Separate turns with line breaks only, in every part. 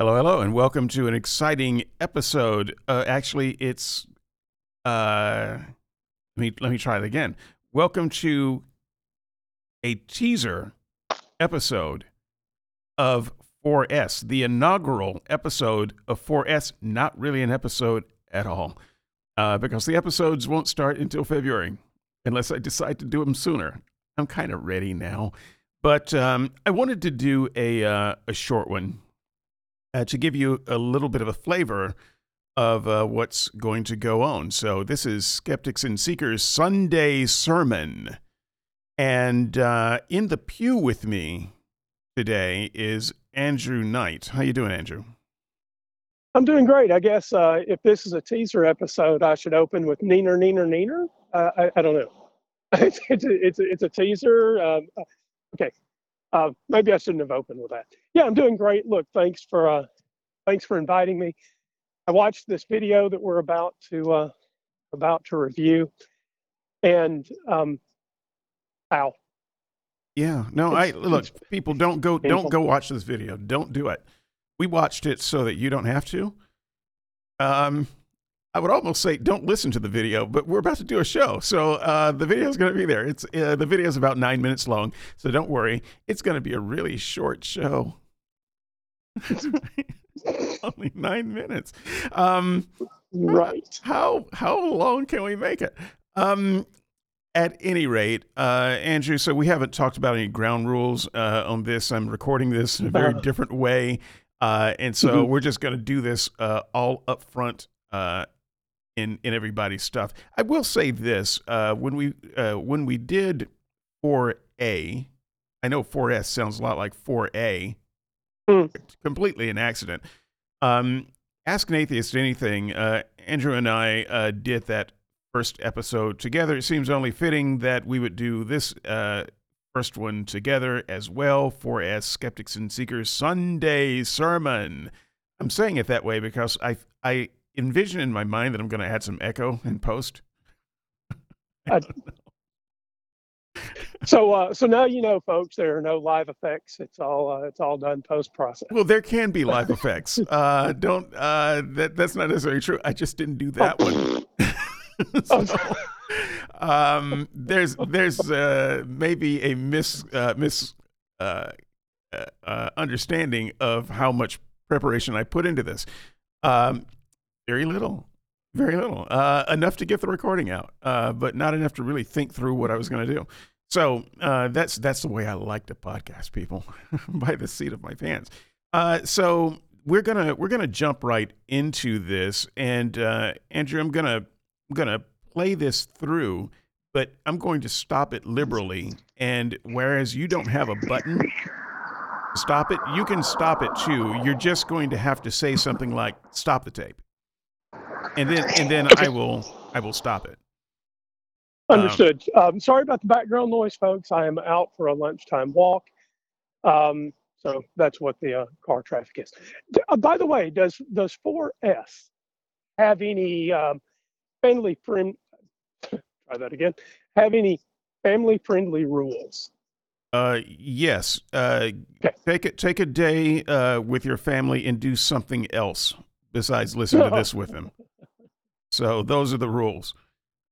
Hello, hello, and welcome to an exciting episode. Uh, actually, it's uh, let me let me try it again. Welcome to a teaser episode of 4S, the inaugural episode of 4S. Not really an episode at all, uh, because the episodes won't start until February, unless I decide to do them sooner. I'm kind of ready now, but um, I wanted to do a uh, a short one uh, to give you a little bit of a flavor of uh, what's going to go on. So, this is Skeptics and Seekers Sunday Sermon. And uh, in the pew with me today is Andrew Knight. How you doing, Andrew?
I'm doing great. I guess uh, if this is a teaser episode, I should open with Neener, Neener, Neener. Uh, I, I, don't know. it's, it's, a, it's, a, it's a teaser. Um, uh, okay. Uh, maybe I shouldn't have opened with that. Yeah, I'm doing great. Look, thanks for uh, thanks for inviting me. I watched this video that we're about to uh, about to review, and um, ow.
Yeah, no, I look. People don't go don't go watch this video. Don't do it. We watched it so that you don't have to. Um, I would almost say don't listen to the video, but we're about to do a show, so uh, the video is going to be there. It's uh, the video is about nine minutes long, so don't worry. It's going to be a really short show. Only nine minutes. Um,
right.
How how long can we make it? Um, at any rate, uh, Andrew, so we haven't talked about any ground rules uh, on this. I'm recording this in a very uh-huh. different way. Uh, and so mm-hmm. we're just going to do this uh, all up front uh, in in everybody's stuff. I will say this: uh, when we uh, when we did 4A, I know 4S sounds a lot like 4A. Mm. Completely an accident. Um, Ask an Atheist Anything. Uh, Andrew and I uh, did that first episode together. It seems only fitting that we would do this uh, first one together as well for as Skeptics and Seekers Sunday Sermon. I'm saying it that way because I I envision in my mind that I'm going to add some echo in post.
I, so uh, so now you know, folks. There are no live effects. It's all uh, it's all done post process.
Well, there can be live effects. Uh, don't uh, that that's not necessarily true. I just didn't do that one. so, um, there's there's uh, maybe a mis uh, mis understanding of how much preparation I put into this. Um, very little. Very little. Uh, enough to get the recording out, uh, but not enough to really think through what I was going to do. So uh, that's that's the way I like to podcast, people, by the seat of my pants. Uh, so we're gonna we're gonna jump right into this, and uh, Andrew, I'm gonna I'm gonna play this through, but I'm going to stop it liberally. And whereas you don't have a button stop it, you can stop it too. You're just going to have to say something like "stop the tape." And then and then. I will I will stop it.
Understood. Um, um, sorry about the background noise, folks. I am out for a lunchtime walk, um, so that's what the uh, car traffic is. Uh, by the way, does does 4S have any um, family friend? try that again. Have any family friendly rules?
Uh, yes. Uh, okay. Take it. Take a day uh, with your family and do something else besides listen to this with them. So those are the rules.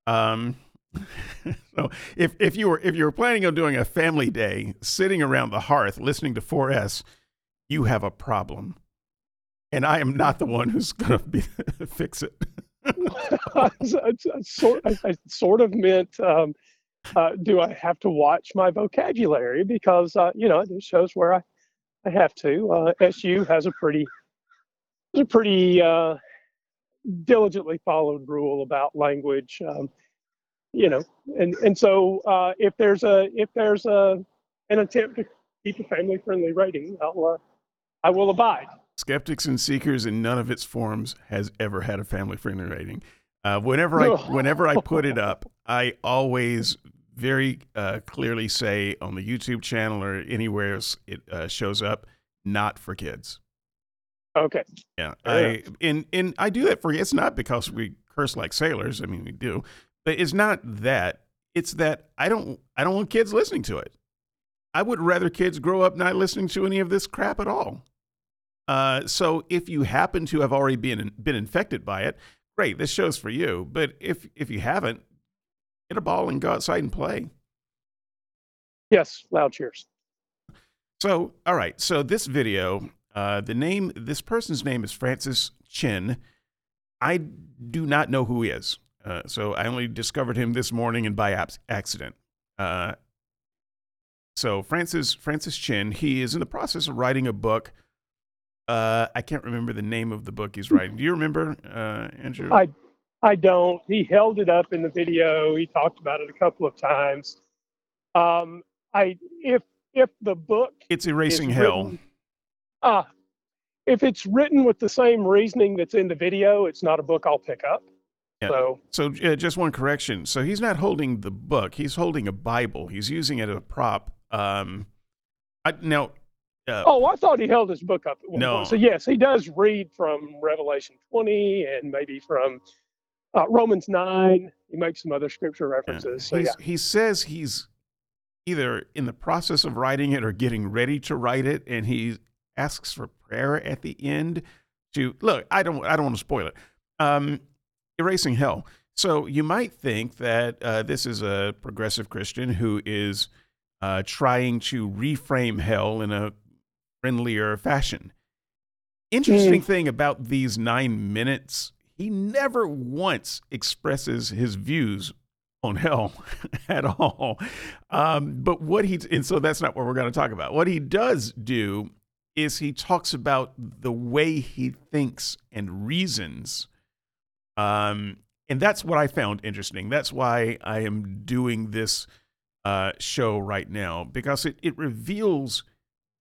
Um, so if if you were if you were planning on doing a family day, sitting around the hearth listening to 4S, you have a problem, and I am not the one who's going to fix it.
I, sort, I, sort of meant, um, uh, do I have to watch my vocabulary because uh, you know it shows where I I have to. Uh, SU has a pretty a pretty uh, diligently followed rule about language. Um, you know, and and so uh, if there's a if there's a an attempt to keep a family friendly rating, I'll uh, I will abide.
Skeptics and Seekers in none of its forms has ever had a family friendly rating. Uh, whenever I whenever I put it up, I always very uh, clearly say on the YouTube channel or anywhere else it uh, shows up, not for kids.
Okay.
Yeah, I and and I do that for you. It's not because we curse like sailors. I mean, we do, but it's not that. It's that I don't I don't want kids listening to it. I would rather kids grow up not listening to any of this crap at all. Uh, so if you happen to have already been been infected by it, great. This show's for you. But if if you haven't, get a ball and go outside and play.
Yes, loud cheers.
So, all right. So this video, uh, the name, this person's name is Francis Chan. I do not know who he is. Uh, so I only discovered him this morning and by accident. Uh, so Francis Francis Chan, he is in the process of writing a book. Uh, I can't remember the name of the book he's writing. Do you remember, uh, Andrew?
I I don't. He held it up in the video. He talked about it a couple of times. Um, I if if the book
it's erasing hell.
Uh, if it's written with the same reasoning that's in the video, it's not a book I'll pick up. Yeah. So,
so uh, just one correction. So he's not holding the book; he's holding a Bible. He's using it as a prop. Um, I, now,
uh, oh, I thought he held his book up. no. Point. So yes, he does read from Revelation 20 and maybe from uh, Romans 9. He makes some other scripture references. Yeah. So yeah.
He says he's either in the process of writing it or getting ready to write it, and he asks for prayer at the end. To look, I don't, I don't want to spoil it. Um, erasing hell. So you might think that uh, this is a progressive Christian who is uh, trying to reframe hell in a friendlier fashion. Interesting mm. thing about these nine minutes, he never once expresses his views on hell at all. Um, but what he, and so that's not what we're going to talk about. What he does do is he talks about the way he thinks and reasons. Um, and that's what I found interesting. That's why I am doing this uh, show right now because it, it reveals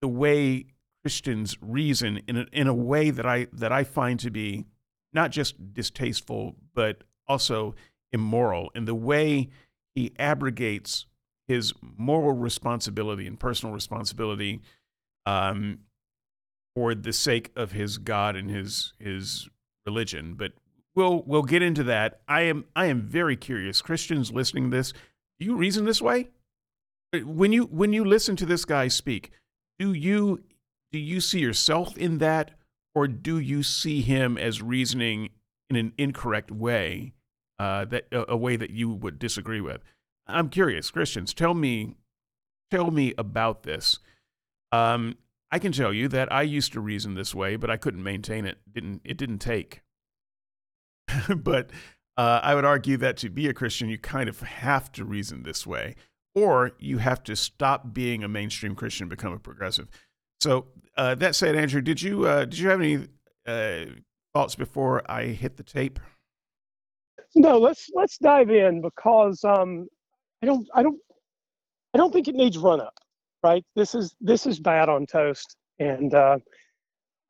the way Christians reason in a, in a way that I that I find to be not just distasteful but also immoral in the way he abrogates his moral responsibility and personal responsibility um, for the sake of his God and his his religion. But we'll we'll get into that. I am I am very curious. Christians listening to this, do you reason this way? when you when you listen to this guy speak, do you do you see yourself in that, or do you see him as reasoning in an incorrect way, uh, that a, a way that you would disagree with? I'm curious, Christians. Tell me, tell me about this. Um, I can tell you that I used to reason this way, but I couldn't maintain it. didn't It didn't take. but uh, I would argue that to be a Christian, you kind of have to reason this way or you have to stop being a mainstream Christian and become a progressive. So uh, that said, Andrew, did you uh, did you have any uh, thoughts before I hit the tape?
No, let's let's dive in because um, I don't I don't I don't think it needs run up. Right? This is this is bad on toast, and uh,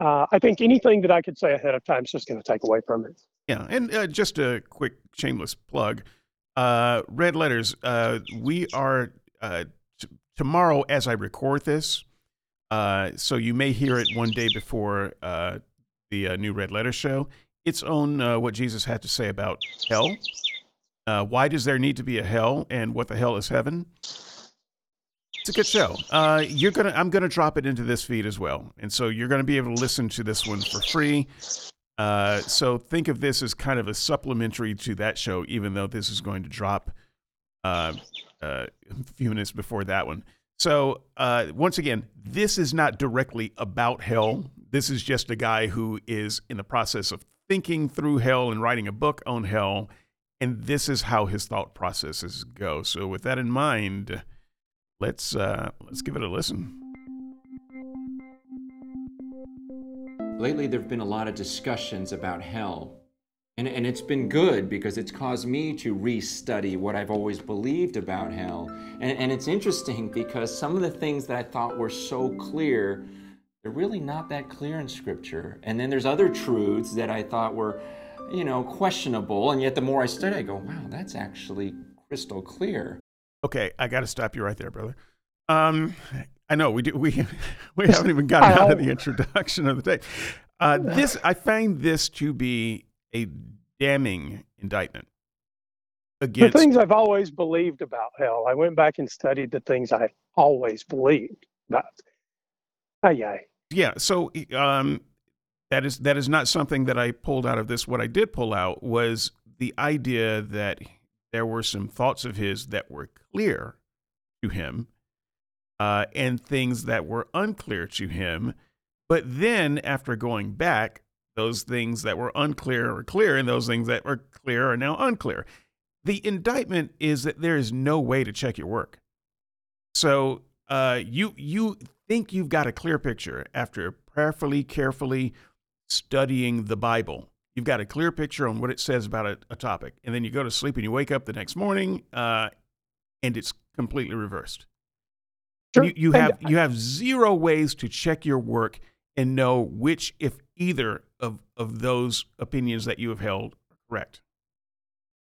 uh, I think anything that I could say ahead of time is just going to take away from it.
Yeah, and uh, just a quick shameless plug. Uh, red letters. Uh, we are uh, t- tomorrow as I record this. So you may hear it one day before the new Red Letter show. It's on what Jesus had to say about hell. Why does there need to be a hell, and what the hell is heaven? It's a good show. Uh, you're gonna, I'm gonna drop it into this feed as well, and so you're gonna be able to listen to this one for free. Uh, so think of this as kind of a supplementary to that show, even though this is going to drop uh, uh, a few minutes before that one. So uh, once again, this is not directly about hell. This is just a guy who is in the process of thinking through hell and writing a book on hell, and this is how his thought processes go. So with that in mind, let's uh, let's give it a listen.
lately there have been a lot of discussions about hell. And, and it's been good because it's caused me to restudy what I've always believed about hell. And, and it's interesting because some of the things that I thought were so clear, they're really not that clear in Scripture. And then there's other truths that I thought were, you know, questionable. And yet the more I study, I go, wow, that's actually crystal clear.
Okay, I got to stop you right there, brother. Um, I know we do. We we haven't even gotten out of the introduction of the day. Uh, this I find this to be a damning indictment
against the things I've always believed about hell. I went back and studied the things I always believed about. Yeah.
Yeah. So um, that is that is not something that I pulled out of this. What I did pull out was the idea that there were some thoughts of his that were clear to him, uh, and things that were unclear to him. But then, after going back, those things that were unclear are clear, and those things that were clear are now unclear. The indictment is that there is no way to check your work. So uh, you you think you've got a clear picture after prayerfully, carefully studying the Bible. You've got a clear picture on what it says about a, a topic, and then you go to sleep and you wake up the next morning, uh, and it's completely reversed.
Sure.
You, you have you have zero ways to check your work and know which, if either, of of those opinions that you have held are correct.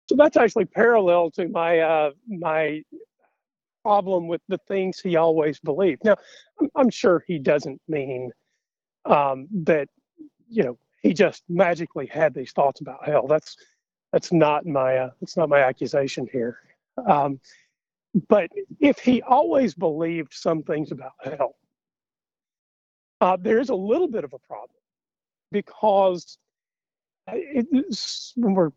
So that's actually parallel to my uh, my problem with the things he always believed. Now, I'm, I'm sure he doesn't mean um, that you know he just magically had these thoughts about hell. That's that's not my uh, that's not my accusation here. Um, but if he always believed some things about hell, uh, there is a little bit of a problem because it, when we're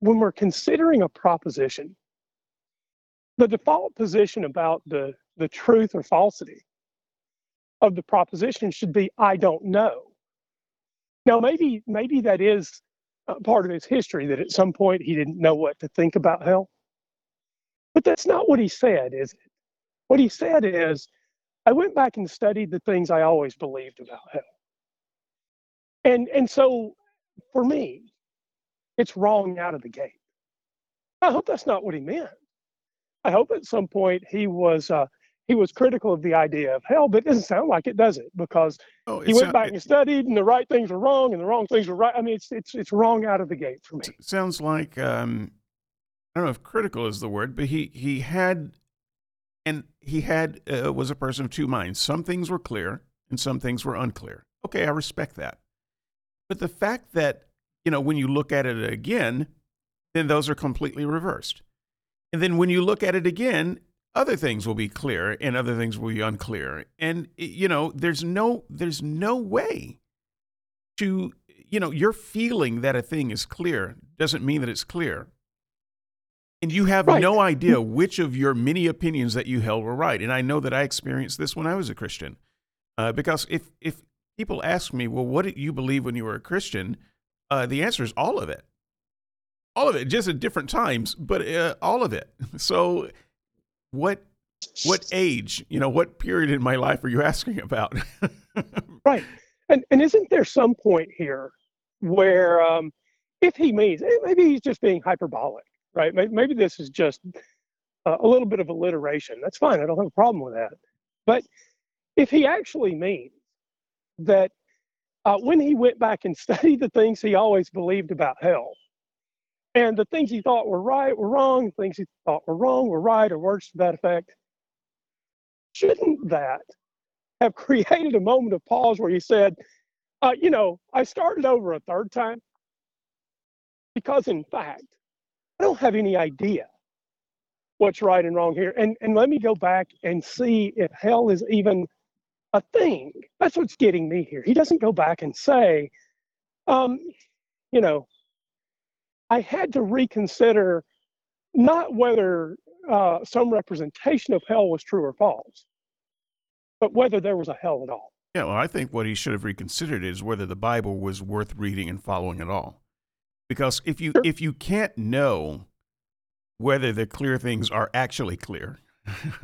when we're considering a proposition, the default position about the the truth or falsity of the proposition should be I don't know. Now maybe maybe that is part of his history that at some point he didn't know what to think about hell. But that's not what he said, is it? What he said is I went back and studied the things I always believed about hell. And and so for me, it's wrong out of the gate. I hope that's not what he meant. I hope at some point he was uh, he was critical of the idea of hell, but it doesn't sound like it, does it? Because oh, he went back and studied, and the right things were wrong, and the wrong things were right. I mean, it's it's it's wrong out of the gate for me.
sounds like um, I don't know if critical is the word, but he he had and he had uh, was a person of two minds. Some things were clear, and some things were unclear. Okay, I respect that. But the fact that you know when you look at it again, then those are completely reversed. And then when you look at it again, other things will be clear and other things will be unclear. And you know, there's no there's no way to you know, your feeling that a thing is clear doesn't mean that it's clear. And you have right. no idea which of your many opinions that you held were right. And I know that I experienced this when I was a Christian. Uh, because if if people ask me, well, what did you believe when you were a Christian? Uh, the answer is all of it all of it, just at different times, but uh, all of it. So, what what age, you know, what period in my life are you asking about?
right, and and isn't there some point here where, um, if he means, eh, maybe he's just being hyperbolic, right? Maybe, this is just a, a little bit of alliteration. That's fine. I don't have a problem with that. But if he actually means that uh, when he went back and studied the things he always believed about hell, and the things he thought were right were wrong, the things he thought were wrong were right, or words to that effect. Shouldn't that have created a moment of pause where he said, uh, you know, I started over a third time? Because in fact, I don't have any idea what's right and wrong here. And, and let me go back and see if hell is even a thing. That's what's getting me here. He doesn't go back and say, um, you know, I had to reconsider not whether uh, some representation of hell was true or false, but whether there was a hell at all.
Yeah, well, I think what he should have reconsidered is whether the Bible was worth reading and following at all. Because if you sure. if you can't know whether the clear things are actually clear,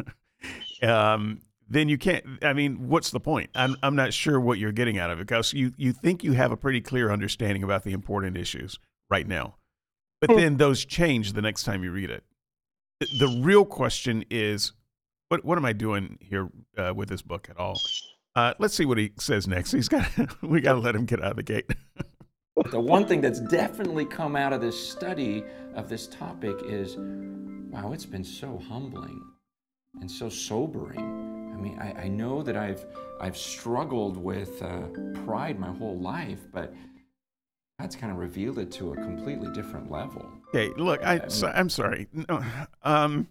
um, then you can't. I mean, what's the point? I'm I'm not sure what you're getting out of it because you you think you have a pretty clear understanding about the important issues right now. But then those change the next time you read it. The, the real question is, what what am I doing here uh, with this book at all? Uh, let's see what he says next. He's got we got to let him get out of the gate.
the one thing that's definitely come out of this study of this topic is, wow, it's been so humbling and so sobering. I mean, I, I know that I've I've struggled with uh, pride my whole life, but God's kind of revealed it to a completely different level.
Okay, look, I, so, I'm sorry. No, um,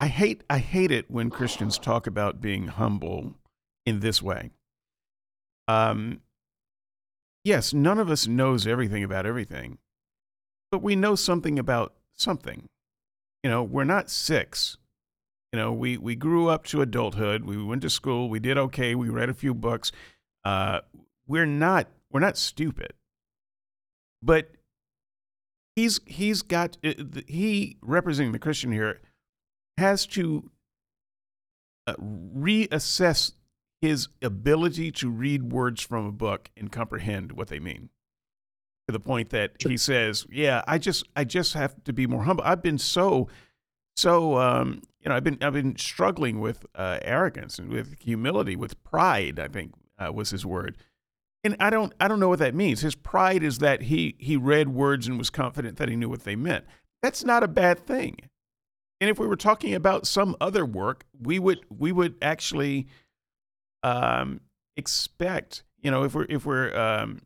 I hate I hate it when Christians talk about being humble in this way. Um, yes, none of us knows everything about everything, but we know something about something. You know, we're not six. You know, we, we grew up to adulthood. We went to school. We did okay. We read a few books. Uh, we're not we're not stupid. But he's he's got uh, he representing the Christian here has to uh, reassess his ability to read words from a book and comprehend what they mean. To the point that he says yeah i just i just have to be more humble. I've been so so um, you know i've been i've been struggling with uh, arrogance and with humility with pride i think uh, was his word and i don't i don't know what that means. His pride is that he he read words and was confident that he knew what they meant. That's not a bad thing. And if we were talking about some other work we would we would actually um, expect, you know, if we're if we're um,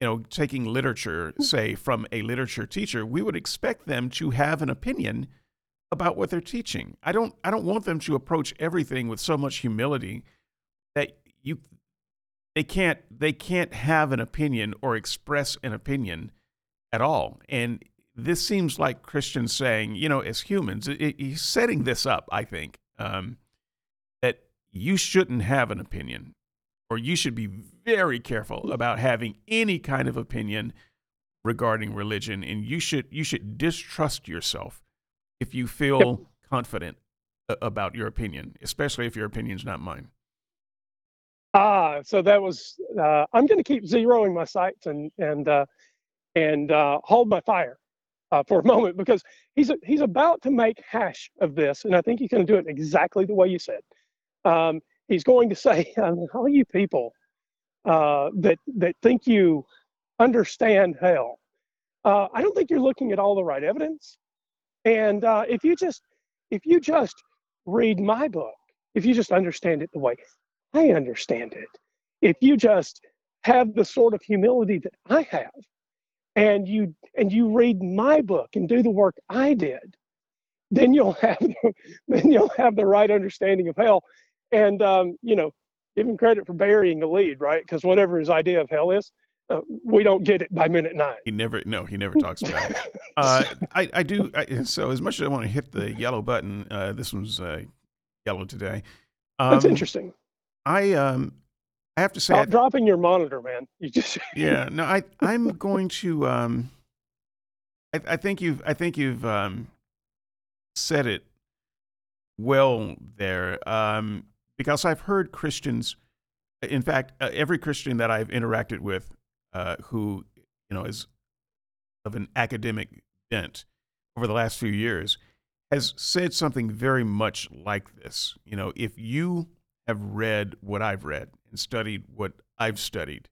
you know taking literature, say from a literature teacher, we would expect them to have an opinion about what they're teaching. I don't I don't want them to approach everything with so much humility that you they can't they can't have an opinion or express an opinion at all. And this seems like Christians saying, you know, as humans, it, it, he's setting this up. I think um, that you shouldn't have an opinion, or you should be very careful about having any kind of opinion regarding religion, and you should you should distrust yourself if you feel yep. confident about your opinion, especially if your opinion's not mine.
Ah, so that was. Uh, I'm going to keep zeroing my sights and and uh, and uh, hold my fire uh, for a moment because he's he's about to make hash of this, and I think he's going to do it exactly the way you said um, he's going to say, all you people uh, that that think you understand hell, uh, I don't think you're looking at all the right evidence. And if you just if you just read my book, if you just understand it the way I understand it, if you just have the sort of humility that I have, and you and you read my book and do the work I did, then you'll have then you'll have the right understanding of hell and um, you know, give him credit for burying the lead, right? Because whatever his idea of hell is, uh, we don't get it by minute nine.
He never, no, he never talks about it. Uh, I, I do. I, so as much as I want to hit the yellow button, uh, this one's uh, yellow today.
Um, That's interesting.
I um, I have to say,
Stop I, dropping your monitor, man. You just
yeah. No, I I'm going to um, I, I think you've I think you've um, said it well there. Um, because I've heard Christians, in fact, uh, every Christian that I've interacted with uh, who, you know, is of an academic bent over the last few years has said something very much like this. You know, if you have read what I've read and studied what I've studied,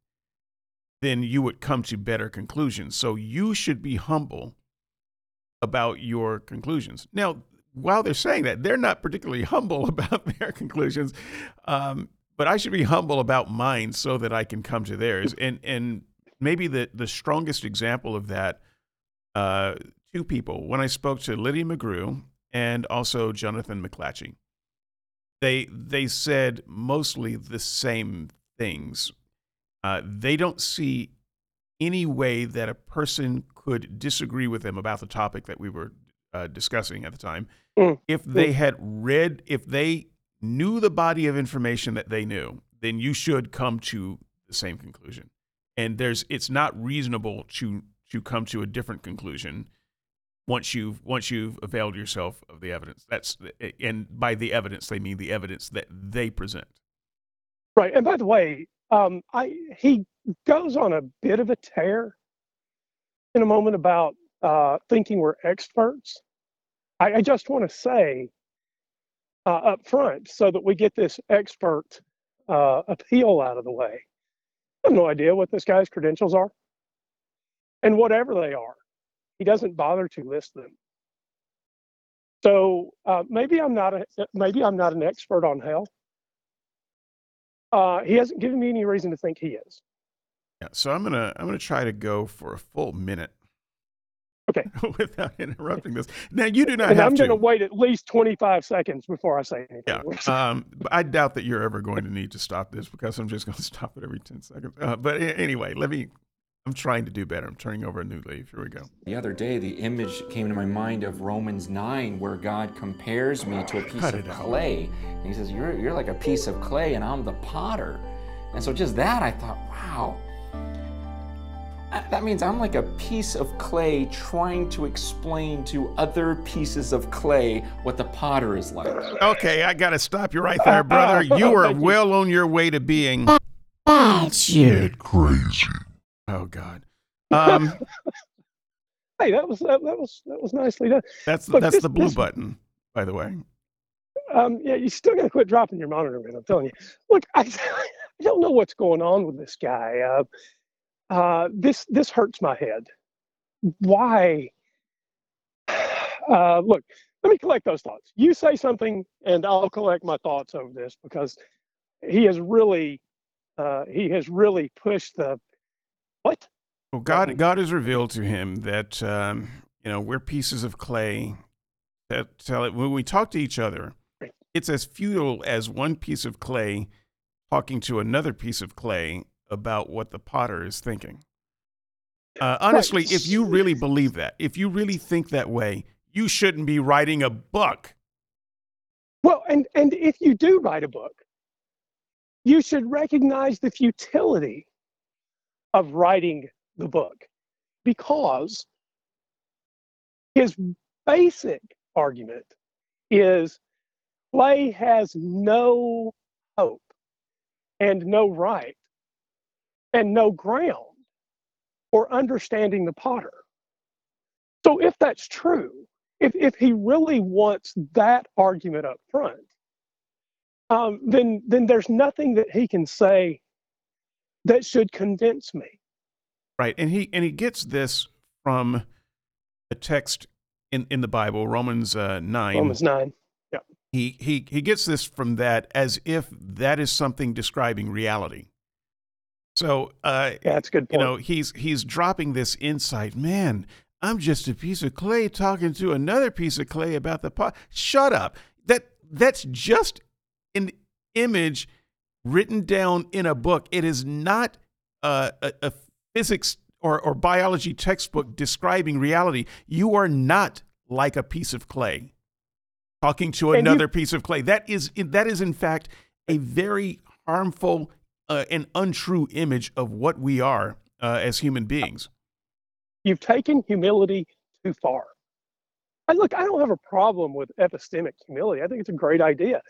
then you would come to better conclusions. So you should be humble about your conclusions. Now, while they're saying that, they're not particularly humble about their conclusions. Um, but I should be humble about mine so that I can come to theirs. And and maybe the the strongest example of that, uh, two people. When I spoke to Lydia McGrew and also Jonathan McLatchie, they they said mostly the same things. Uh, they don't see any way that a person could disagree with them about the topic that we were uh, discussing at the time Mm. If they had read, if they knew the body of information that they knew, then you should come to the same conclusion. And there's, it's not reasonable to to come to a different conclusion once you've once you've availed yourself of the evidence. That's and by the evidence they mean the evidence that they present.
Right. And by the way, um, I he goes on a bit of a tear in a moment about uh, thinking we're experts. I, I just want to say uh, up front so that we get this expert uh, appeal out of the way. I have no idea what this guy's credentials are. And whatever they are, he doesn't bother to list them. So uh, maybe I'm not a maybe I'm not an expert on hell. Uh, he hasn't given me any reason to think he is.
Yeah, so I'm gonna I'm gonna try to go for a full minute
Okay.
without interrupting this. Now you do not
and
have
I'm
to.
going to wait at least 25 seconds before I say anything.
Yeah. Um, I doubt that you're ever going to need to stop this because I'm just going to stop it every 10 seconds. Uh, but anyway, let me. I'm trying to do better. I'm turning over a new leaf. Here we go.
The other day, the image came to my mind of Romans 9, where God compares me to a piece
Cut
of clay. And he says, you're, you're like a piece of clay, and I'm the potter. And so, just that, I thought, wow. That that means I'm like a piece of clay trying to explain to other pieces of clay what the potter is like.
Okay, I got to stop you right there, brother. You are well on your way to being.
Get crazy.
Oh God. Um,
Hey, that was that, that was that was nicely done.
that's
Look,
that's
this-
the blue
this-
button, by the way.
Um, yeah, you still got to quit dropping your monitor, man. I'm telling you. Look, I, I don't know what's going on with this guy. Uh, uh, this this hurts my head. Why? Uh, look, let me collect those thoughts. You say something, and I'll collect my thoughts over this because he has really, uh, he has really pushed the what?
Well, God, God has revealed to him that um, you know we're pieces of clay. That tell it when we talk to each other, it's as futile as one piece of clay talking to another piece of clay about what the potter is thinking. Uh, honestly, if you really believe that, if you really think that way, you shouldn't be writing a book.
Well, and and if you do write a book, you should recognize the futility of writing the book because his basic argument is Clay has no hope and no right and no ground for understanding the potter. So if that's true, if if he really wants that argument up front, um, then then there's nothing that he can say that should convince me.
Right, and he and he gets this from a text in, in the Bible, Romans uh, nine.
Romans nine. Yeah.
He he he gets this from that as if that is something describing reality. So uh,
Yeah, that's good
you know he's he's dropping this insight. Man, I'm just a piece of clay talking to another piece of clay about the pot. Shut up. That that's just an image written down in a book. It is not uh, a, a physics or, or biology textbook describing reality. You are not like a piece of clay talking to
And you-
another piece of clay. That is that is in fact a very harmful uh, and untrue image of what we are uh, as human beings.
You've taken humility too far. I look, I don't have a problem with epistemic humility. I think it's a great idea.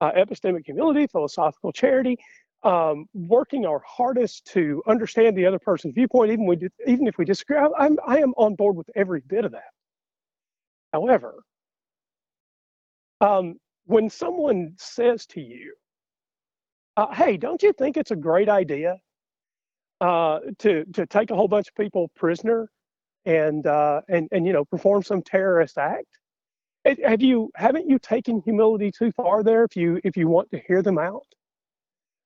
Uh, epistemic humility, philosophical charity, um, working our hardest to understand the other person's viewpoint, even we even if we disagree. I, I'm I am on board with every bit of that. However, um, when someone says to you, uh, "Hey, don't you think it's a great idea uh, to to take a whole bunch of people prisoner and uh, and and you know perform some terrorist act?" It- Have you haven't you taken humility too far there? If you if you want to hear them out,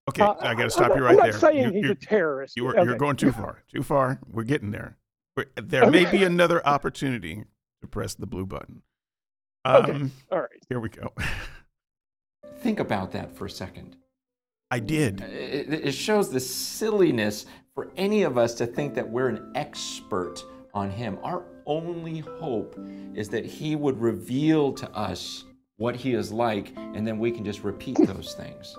Okay,
Uh,
I got to
I'm
stop
not-
you right
I'm not
there.
saying
You-
he's
you-
a terrorist.
You were,
Okay.
You're going too far. Too far. We're getting there. We're, there may be another opportunity to press the blue button. Um,
Okay. All right.
Here we go.
Think about that for a second.
I did.
It, it shows the silliness for any of us to think that we're an expert on him. Our only hope is that he would reveal to us what he is like, and then we can just repeat those things.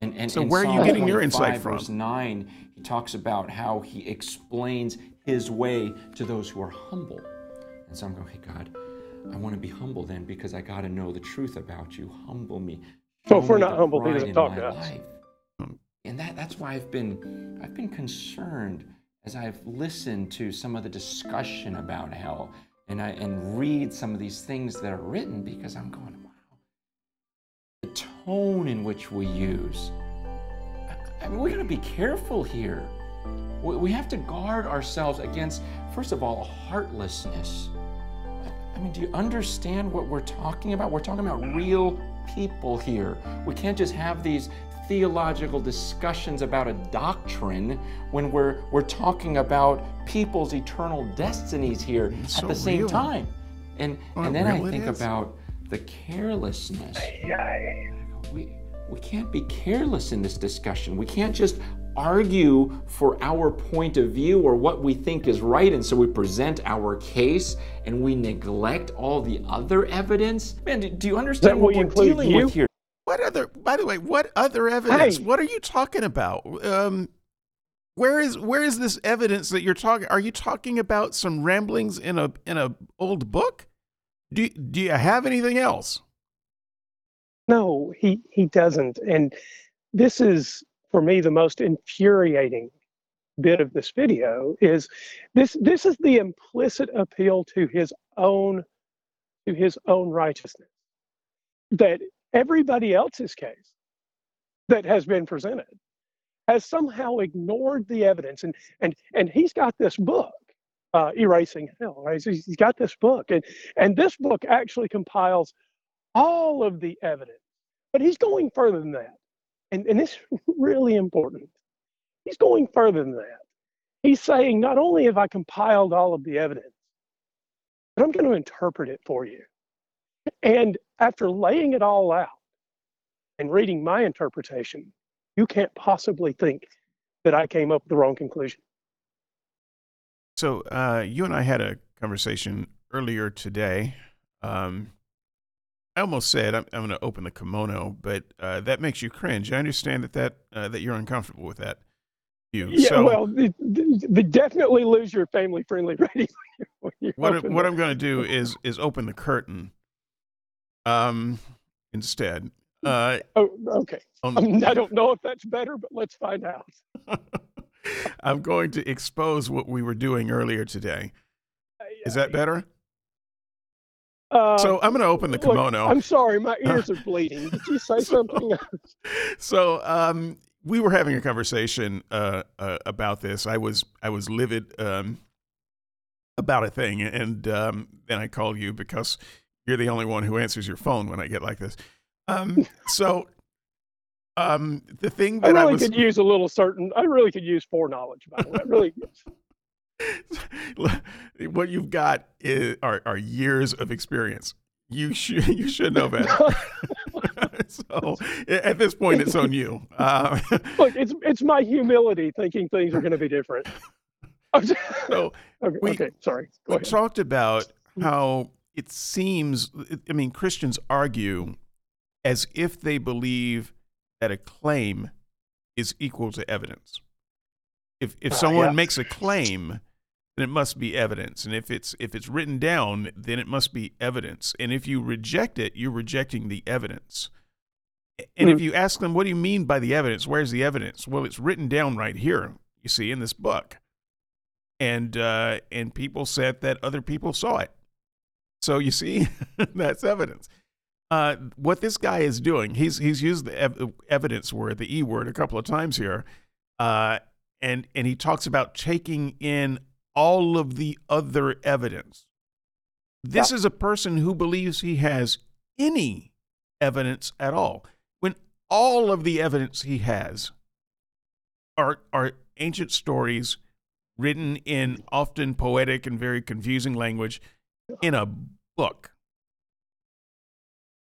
And, and
So
in
where are you getting your insight from?
Verse 9, he talks about how he explains his way to those who are humble. And so I'm going, hey, God, I want to be humble then because I got to know the truth about you. Humble me.
So if we're not humble, he
pride
doesn't talk
my
to us.
life. And that, that's why I've been I've been concerned as I've listened to some of the discussion about hell and I and read some of these things that are written because I'm going, wow. The tone in which we use. I- mean, we gotta be careful here. We have to guard ourselves against, first of all, heartlessness. I mean, do you understand what we're talking about? We're talking about real people here. We can't just have these
theological discussions about a doctrine when we're we're talking about people's eternal destinies here
It's
at
so
the same
real.
time. And
Well,
and then I think about the carelessness.
Yeah.
We we can't be careless in this discussion. We can't just argue for our point of view or what we think is right and so we present our case and we neglect all the other evidence. Man, do, do you understand what
we
we're dealing
you?
with here?
What other? By the way, what other evidence?
Hey.
What are you talking about? Um, where is where is this evidence that you're talking? Are you talking about some ramblings in a in a old book? Do do you have anything else?
No, he he doesn't. And this is for me the most infuriating bit of this video is this this is the implicit appeal to his own to his own righteousness that everybody else's case that has been presented has somehow ignored the evidence and and and he's got this book uh, erasing hell right he's he's got this book and and this book actually compiles all of the evidence but he's going further than that. And, and this is really important. He's going further than that. He's saying, not only have I compiled all of the evidence, but I'm going to interpret it for you. And after laying it all out and reading my interpretation, you can't possibly think that I came up with the wrong conclusion.
So uh, you and I had a conversation earlier today. Um, I almost said I'm, I'm going to open the kimono, but uh, that makes you cringe. I understand that that uh, that you're uncomfortable with that view.
Yeah,
so
well, the, the, the definitely lose your family friendly rating.
what what I'm going to do is is open the curtain. Um, instead, uh,
Oh, okay.
on
Um, I don't know if that's better, but let's find out.
I'm going to expose what we were doing earlier today. Is that better?
Uh,
So I'm going to open the
look,
kimono.
I'm sorry, my ears are bleeding. Did you say something? Else?
so um, we were having a conversation uh, uh, about this. I was I was livid um, about a thing, and um, then I called you because you're the only one who answers your phone when I get like this. Um, so um, the thing
I
that I,
really
was
could use a little certain. I really could use foreknowledge. By the way, I really.
what you've got is, are, are years of experience. You should you should know better. so at this point, it's on you. Uh,
Look, it's it's my humility thinking things are going to be different.
so
okay,
we-
okay, sorry. Go
we
ahead.
talked about how it seems. I mean, Christians argue as if they believe that a claim is equal to evidence. If if someone
yeah.
makes a claim, then it must be evidence, and if it's if it's written down, then it must be evidence. And if you reject it, you're rejecting the evidence. And if
Hmm.
you ask them, "What do you mean by the evidence? Where's the evidence?" Well, it's written down right here. You see in this book, and uh, and people said that other people saw it. So you see, that's evidence. Uh, what this guy is doing, he's he's used the ev- evidence word, the e word, a couple of times here, uh, and and he talks about taking in all of the other evidence. This is a person who believes he has any evidence at all, when all of the evidence he has are are ancient stories written in often poetic and very confusing language in a book.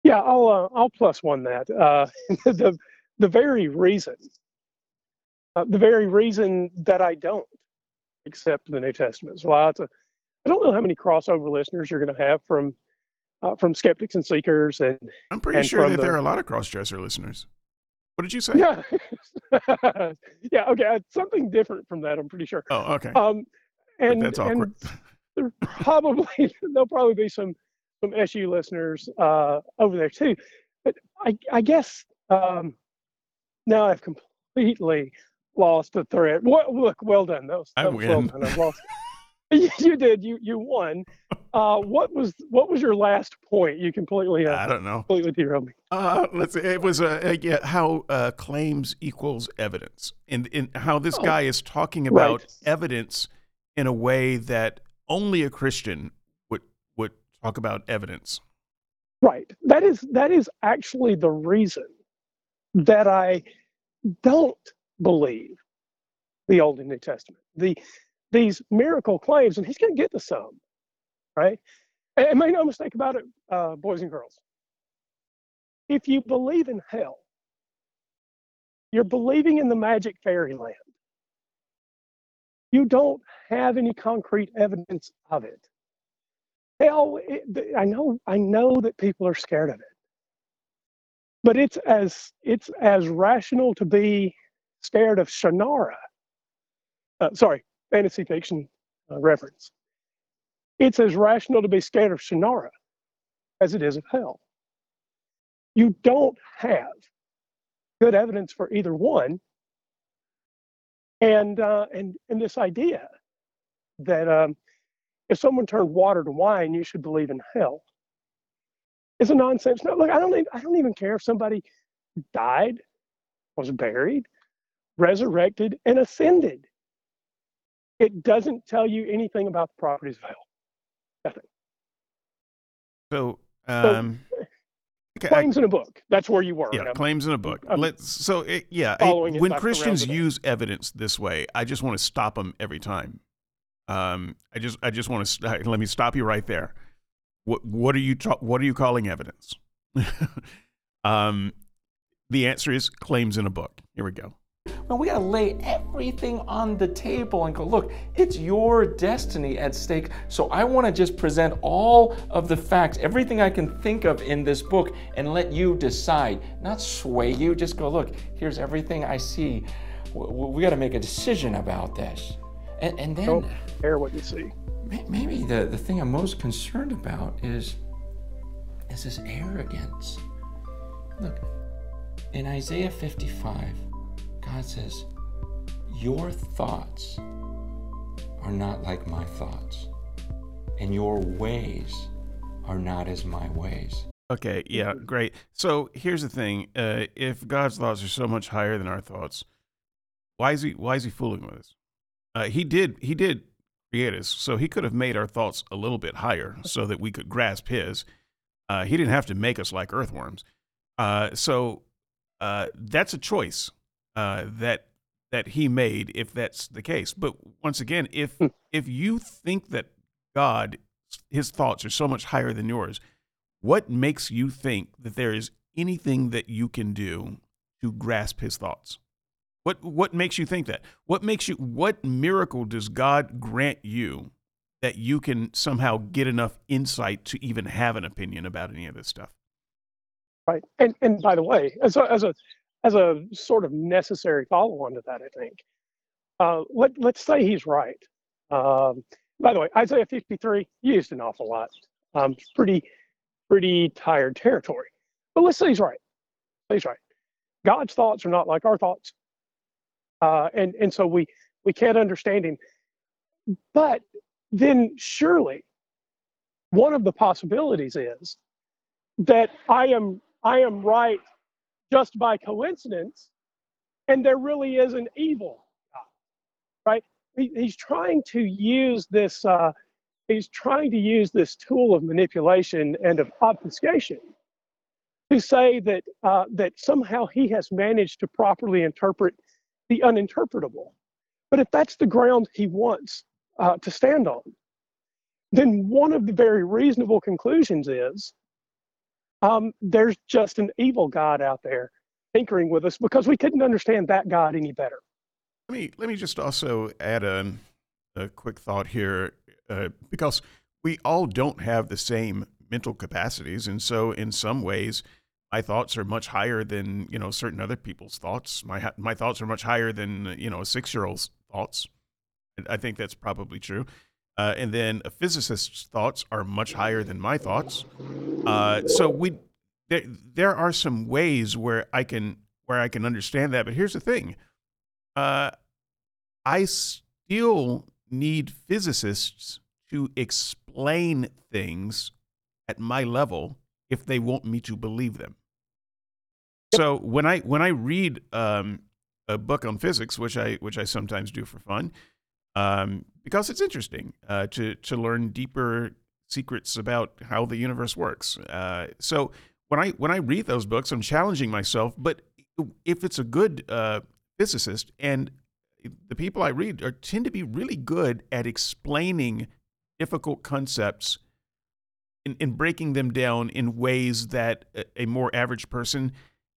Yeah, I'll uh, I'll plus one that uh, the the very reason, uh, the very reason that I don't accept the New Testament is why it's a. I don't know how many crossover listeners you're going to have from uh, from skeptics and seekers and
I'm pretty
And
sure that
the-
there are a lot of crossdresser listeners. What did you say?
yeah, yeah. Okay, something different from that. I'm pretty sure.
Oh, okay.
Um, and
that's awkward.
and there probably there'll probably be some some SU listeners uh, over there too. But I I guess um, now I've completely lost the thread. Well, look, well done. That was,
I
that was well
win.
done. I've lost. you, you did. You you won. Uh, what was what was your last point? You completely uh,
I don't know.
completely derailed me.
Uh, let's see. It was uh, uh, yeah, how uh, claims equals evidence, and, and how this
Oh,
guy is talking about
right.
evidence in a way that only a Christian would would talk about evidence.
Right. That is that is actually the reason that I don't believe the Old and New Testament. The these miracle claims, and he's going to get to some, right? And make no mistake about it, uh, boys and girls. If you believe in hell, you're believing in the magic fairyland. You don't have any concrete evidence of it. Hell, it, I know, I know that people are scared of it, but it's as it's as rational to be scared of Shannara. Uh, sorry, fantasy fiction uh, reference. It's as rational to be scared of Shannara as it is of hell. You don't have good evidence for either one, and uh, and and this idea that um, if someone turned water to wine, you should believe in hell is a nonsense. No, look, I don't even, I don't even care if somebody died, was buried, resurrected, and ascended. It doesn't tell you anything about the properties of hell. Nothing.
So, um,
claims I, in a book. That's where you were.
Yeah, claims in a book. I'm Let's. So, it, yeah, it, when Christians use evidence this way, I just want to stop them every time. Um, I just, I just want to let me stop you right there. What, what are you, ta- what are you calling evidence? um, the answer is claims in a book. Here we go.
No, we got to lay everything on the table and go, look, it's your destiny at stake. So I want to just present all of the facts, everything I can think of in this book, and let you decide, not sway you. Just go, look, here's everything I see. We got to make a decision about this. And, and then.
Don't care what you see.
Maybe the, the thing I'm most concerned about is, is this arrogance. Look, in Isaiah 55, God says, Your thoughts are not like my thoughts, and your ways are not as my ways.
Okay, yeah, great. So here's the thing: uh, if God's thoughts are so much higher than our thoughts, why is he why is he fooling with us? Uh, he did he did create us, so he could have made our thoughts a little bit higher so that we could grasp his. Uh, he didn't have to make us like earthworms. Uh, so uh, that's a choice uh, that that he made if that's the case. But once again, if hmm. if you think that God his thoughts are so much higher than yours, what makes you think that there is anything that you can do to grasp his thoughts? What what makes you think that? What makes you what miracle does God grant you that you can somehow get enough insight to even have an opinion about any of this stuff?
Right. And and by the way, as a as a as a sort of necessary follow-on to that, I think. Uh, let let's say he's right. Um, by the way, Isaiah 53 used an awful lot. Um, pretty pretty tired territory. But let's say he's right. He's right. God's thoughts are not like our thoughts, uh, and and so we we can't understand him. But then surely one of the possibilities is that I am I am right just by coincidence, and there really is an evil God, right? He, he's trying to use this. Uh, he's trying to use this tool of manipulation and of obfuscation to say that uh, that somehow he has managed to properly interpret the uninterpretable. But if that's the ground he wants uh, to stand on, then one of the very reasonable conclusions is um, there's just an evil God out there tinkering with us because we couldn't understand that God any better.
Let me let me just also add a, a quick thought here, uh, because we all don't have the same mental capacities, and so in some ways, my thoughts are much higher than you know certain other people's thoughts. My my thoughts are much higher than you know a six year old's thoughts. I think that's probably true. Uh, and then a physicist's thoughts are much higher than my thoughts. Uh, so we there there are some ways where I can where I can understand that. But here's the thing: uh, I still need physicists to explain things at my level if they want me to believe them. So when I when I read um, a book on physics, which I which I sometimes do for fun, um, because it's interesting uh, to to learn deeper secrets about how the universe works. Uh, so when I when I read those books, I'm challenging myself, but if it's a good uh, physicist, and the people I read are tend to be really good at explaining difficult concepts in, in breaking them down in ways that a, a more average person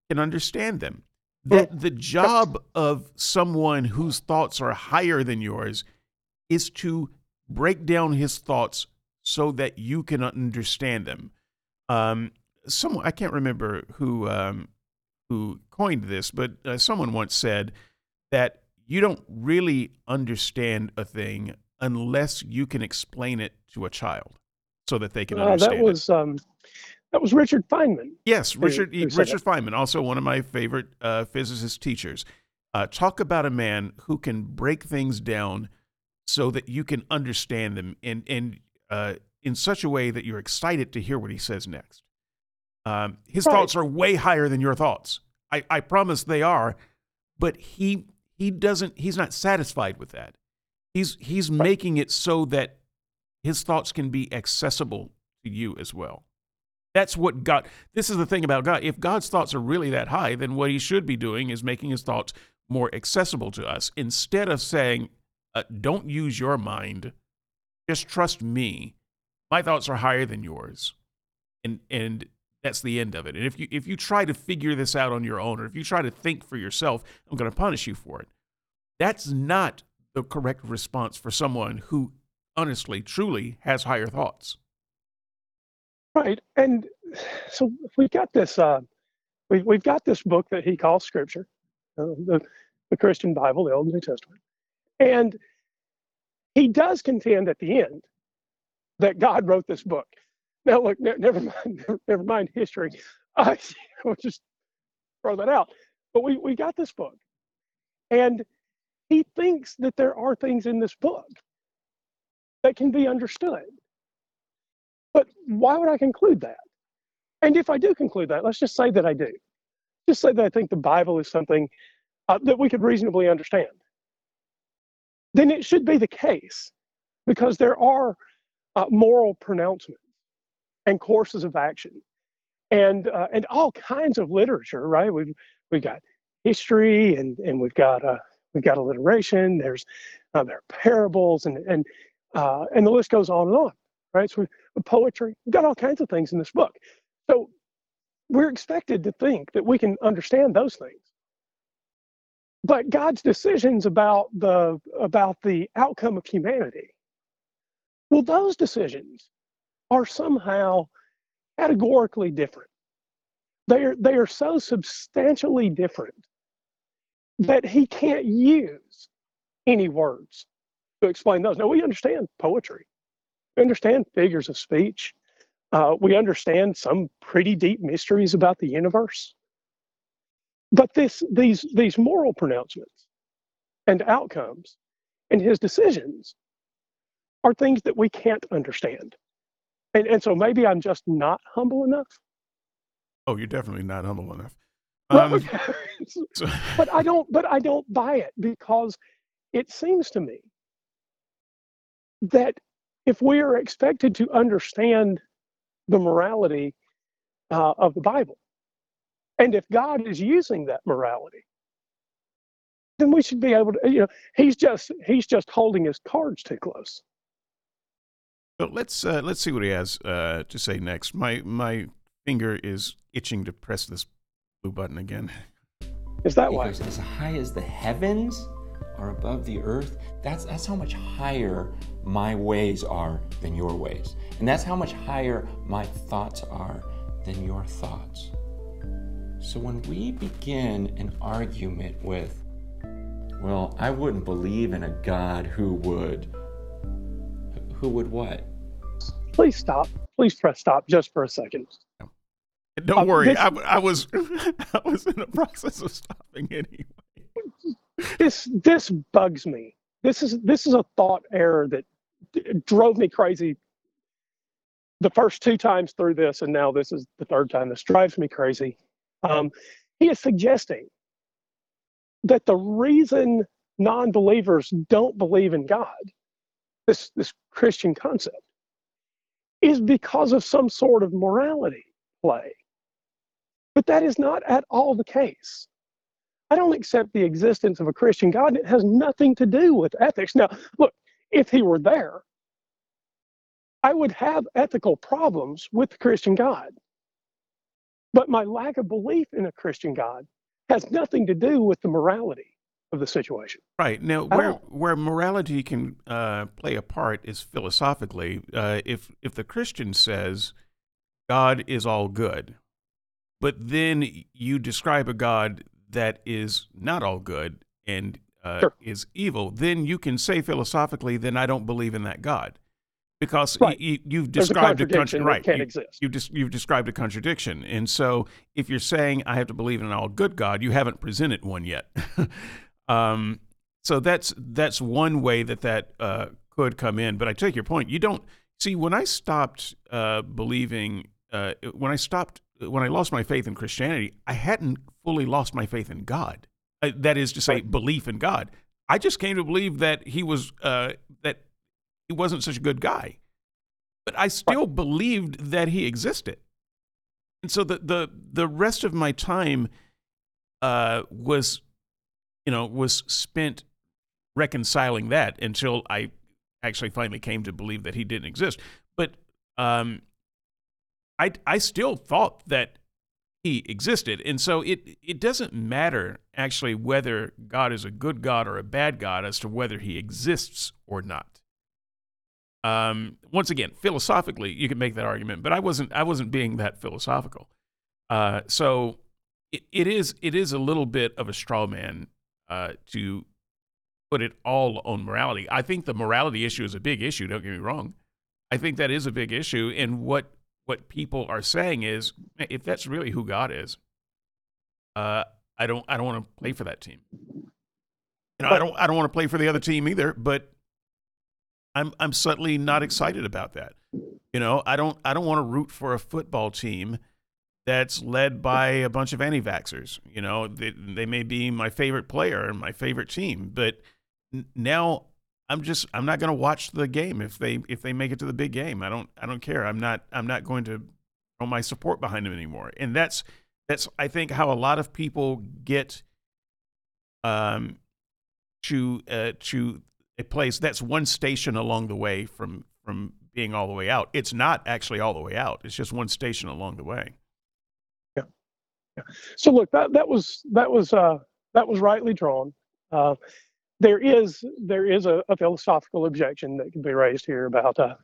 can understand them. That the job of someone whose thoughts are higher than yours is to break down his thoughts so that you can understand them. Um, someone I can't remember who um, who coined this, but uh, someone once said that you don't really understand a thing unless you can explain it to a child so that they can
Uh,
understand
that was um, that was Richard Feynman.
Yes, Richard
who said
Richard Feynman, also one of my favorite uh, physicist teachers. Uh, talk about a man who can break things down so that you can understand them and and uh, in such a way that you're excited to hear what he says next. Um, his
Right.
thoughts are way higher than your thoughts. I, I promise they are, but he he doesn't. He's not satisfied with that. He's he's making it so that his thoughts can be accessible to you as well. That's what God, this is the thing about God. If God's thoughts are really that high, then what he should be doing is making his thoughts more accessible to us instead of saying, uh, don't use your mind, just trust me. My thoughts are higher than yours. And, and that's the end of it. And if you, if you try to figure this out on your own, or if you try to think for yourself, I'm going to punish you for it. That's not the correct response for someone who honestly, truly has higher thoughts.
Right, and so we've got this. Uh, we, we've got this book that he calls Scripture, uh, the the Christian Bible, the Old and New Testament, and he does contend at the end that God wrote this book. Now, look, ne- never mind, never, never mind history. I will just throw that out. But we we got this book, and he thinks that there are things in this book that can be understood. But why would I conclude that? And if I do conclude that, let's just say that I do. Just say that I think the Bible is something uh, that we could reasonably understand. Then it should be the case because there are uh, moral pronouncements and courses of action and uh, and all kinds of literature, right? We've we've got history and and we've got uh, we've got alliteration. There's uh, there are parables and and uh, and the list goes on and on, right? So poetry. We've got all kinds of things in this book. So we're expected to think that we can understand those things. But God's decisions about the about the outcome of humanity, well, those decisions are somehow categorically different. They are they are so substantially different that he can't use any words to explain those. Now we understand poetry. We understand figures of speech. Uh, we understand some pretty deep mysteries about the universe. But this, these, these moral pronouncements and outcomes and his decisions are things that we can't understand. And, and so maybe I'm just not humble enough.
Oh, you're definitely not humble enough. Um,
but I don't but I don't buy it because it seems to me that if we are expected to understand the morality uh, of the Bible, and if God is using that morality, then we should be able to. You know, he's just he's just holding his cards too close.
So let's uh, let's see what he has uh, to say next. My my finger is itching to press this blue button again.
Is that why?
goes, as high as the heavens are above the earth. That's that's how much higher my ways are than your ways. And that's how much higher my thoughts are than your thoughts. So when we begin an argument with, well, I wouldn't believe in a God who would who would what?
Please stop. Please press stop just for a second.
Don't
Uh,
worry,
this-
I, I was I was in the process of stopping anyway.
this this bugs me. This is this is a thought error that drove me crazy the first two times through this, and now this is the third time. This drives me crazy. Um, he is suggesting that the reason non-believers don't believe in God, this this Christian concept, is because of some sort of morality play. But that is not at all the case. I don't accept the existence of a Christian God. It has nothing to do with ethics. Now, look, if he were there, I would have ethical problems with the Christian God. But my lack of belief in a Christian God has nothing to do with the morality of the situation.
Right now, where where morality can uh, play a part is philosophically. Uh, if if the Christian says God is all good, but then you describe a God that is not all good and uh, sure. is evil, then you can say philosophically, then I don't believe in that God because right. you, have described
a, contradiction right. Can't
you,
exist.
You just you've described a contradiction, and so if you're saying I have to believe in an all good God, you haven't presented one yet. um, so that's that's one way that that uh, could come in. But I take your point. You don't see when I stopped uh, believing uh, when I stopped when I lost my faith in Christianity, I hadn't fully lost my faith in God. Uh, that is to say, right. belief in God. I just came to believe that He was uh, that he wasn't such a good guy. But I still believed that he existed. And so the the the rest of my time uh, was, you know, was spent reconciling that until I actually finally came to believe that he didn't exist. But um, I I still thought that he existed, and so it it doesn't matter actually whether God is a good God or a bad God as to whether he exists or not. Um, once again, philosophically, you can make that argument, but I wasn't. I wasn't being that philosophical. Uh, so it, it is. It is a little bit of a straw man uh, to put it all on morality. I think the morality issue is a big issue. Don't get me wrong. I think that is a big issue, and what what people are saying is, if that's really who God is, uh, I don't. I don't want to play for that team. You know, I don't. I don't want to play for the other team either. But I'm I'm subtly not excited about that. You know, I don't I don't want to root for a football team that's led by a bunch of anti-vaxxers. You know, they, they may be my favorite player and my favorite team, but now I'm just I'm not going to watch the game if they if they make it to the big game. I don't I don't care. I'm not I'm not going to throw my support behind them anymore. And that's that's I think how a lot of people get um to uh to a place that's one station along the way from from being all the way out. It's not actually all the way out. It's just one station along the way.
Yeah. yeah. So look, that that was that was uh, that was rightly drawn. Uh, there is there is a, a, philosophical objection that can be raised here about uh,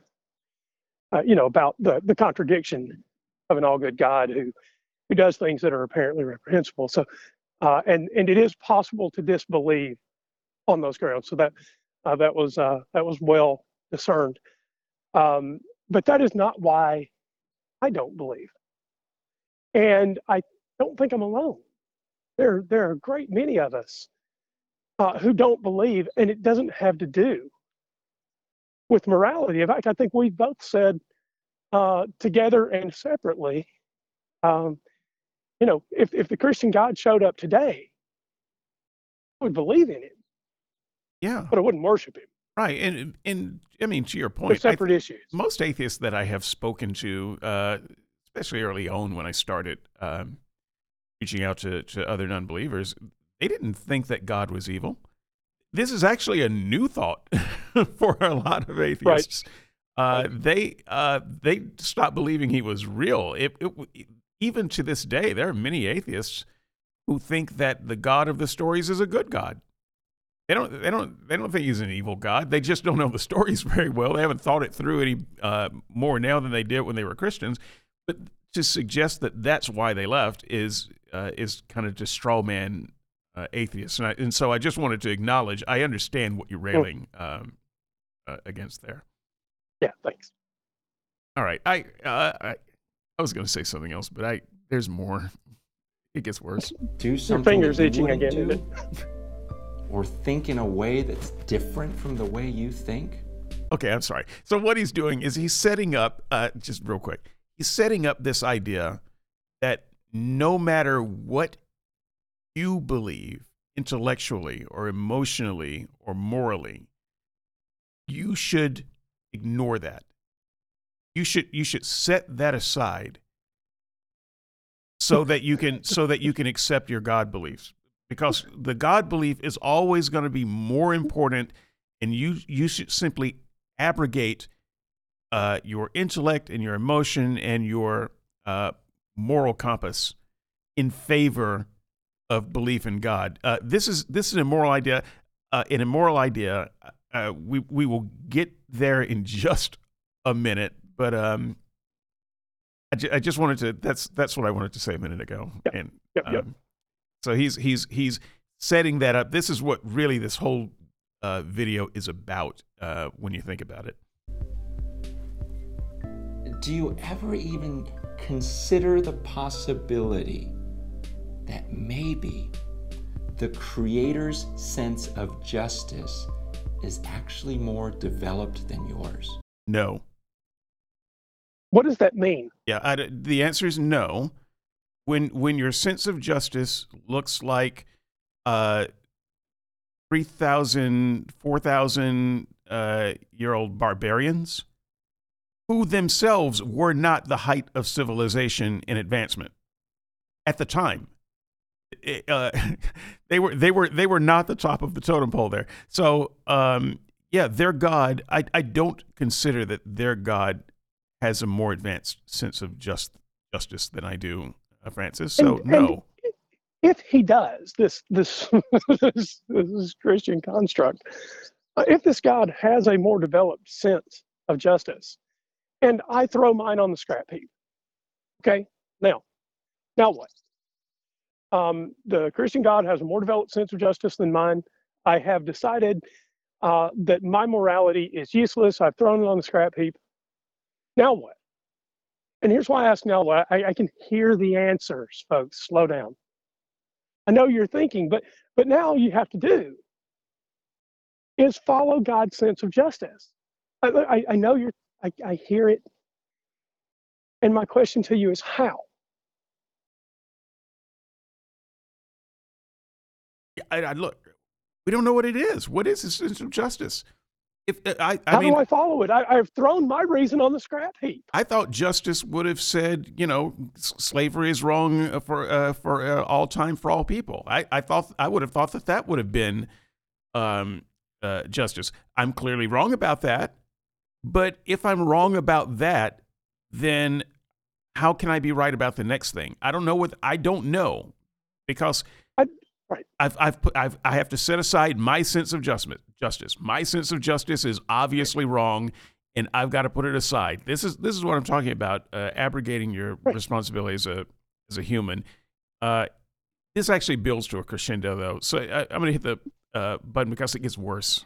uh, you know about the the contradiction of an all good God who who does things that are apparently reprehensible. So uh, and and it is possible to disbelieve on those grounds. So that uh, that was uh, that was well discerned. Um, but that is not why I don't believe, and I don't think I'm alone. There there are a great many of us uh, who don't believe, and it doesn't have to do with morality. In fact, I think we both said uh, together and separately, um, you know, if if the Christian God showed up today, I would believe in it
yeah.
But I wouldn't worship him.
Right. And, and I mean, to your point,
They're separate issues.
Most atheists that I have spoken to, uh, especially early on when I started um, reaching out to, to other non believers, they didn't think that God was evil. This is actually a new thought for a lot of atheists. Right. Uh, they uh, they stopped believing he was real. It, it, even to this day, there are many atheists who think that the God of the stories is a good God. They don't. They don't. They don't think he's an evil god. They just don't know the stories very well. They haven't thought it through any uh, more now than they did when they were Christians. But to suggest that that's why they left is uh, is kind of just straw man uh, atheists. And, I, and, so I just wanted to acknowledge. I understand what you're railing um, uh, against there.
Yeah. Thanks.
All right. I uh, I, I was going to say something else, but I there's more. It gets worse.
Do something.
Your fingers itching again
or think in a way that's different from the way you think?
Okay, I'm sorry. So what he's doing is he's setting up, uh, just real quick, he's setting up this idea that no matter what you believe intellectually or emotionally or morally, you should ignore that. You should you should set that aside so that you can so that you can accept your God beliefs because the God belief is always going to be more important, and you you should simply abrogate uh, your intellect and your emotion and your uh, moral compass in favor of belief in God. Uh, this is this is an immoral idea. Uh, an immoral idea. Uh, we we will get there in just a minute, but um, I, ju- I just wanted to. That's that's what I wanted to say a minute ago.
Yep.
And
Yep, yep.
um, so he's he's he's setting that up. This is what really this whole uh, video is about uh, when you think about it.
Do you ever even consider the possibility that maybe the Creator's sense of justice is actually more developed than yours?
No.
What does that mean?
Yeah, I d the answer is no. When when your sense of justice looks like uh, 3,000, 4,000 uh, year old barbarians who themselves were not the height of civilization and advancement at the time. It, uh, they were they were they were not the top of the totem pole there. So um, yeah, their God. I I don't consider that their God has a more advanced sense of just justice than I do, Francis. So
And-
no.
and if he does this this this, this Christian construct, uh, if this God has a more developed sense of justice, and I throw mine on the scrap heap, okay, now, now what? Um, the Christian God has a more developed sense of justice than mine. I have decided uh, that my morality is useless. I've thrown it on the scrap heap. Now what? And here's why I ask now what. I, I can hear the answers, folks. Slow down. I know you're thinking, but but now you have to do is follow God's sense of justice. I, I, I know you're. I, I hear it, and my question to you is how.
I, I look, we don't know what it is. What is this sense of justice? If uh, I, I
How
mean,
do I follow it? I, I've thrown my reason on the scrap heap.
I thought justice would have said, you know, slavery is wrong uh, for uh, for uh, all time for all people. I, I thought I would have thought that that would have been um, uh, justice. I'm clearly wrong about that. But if I'm wrong about that, then how can I be right about the next thing? I don't know what I don't know because
right.
I've I've put I've I have to set aside my sense of justice. Justice. My sense of justice is obviously wrong, and I've got to put it aside. This is this is what I'm talking about. Uh, abrogating your
Right.
responsibility as a as a human. Uh, this actually builds to a crescendo, though. So I, I'm going to hit the uh, button because it gets worse.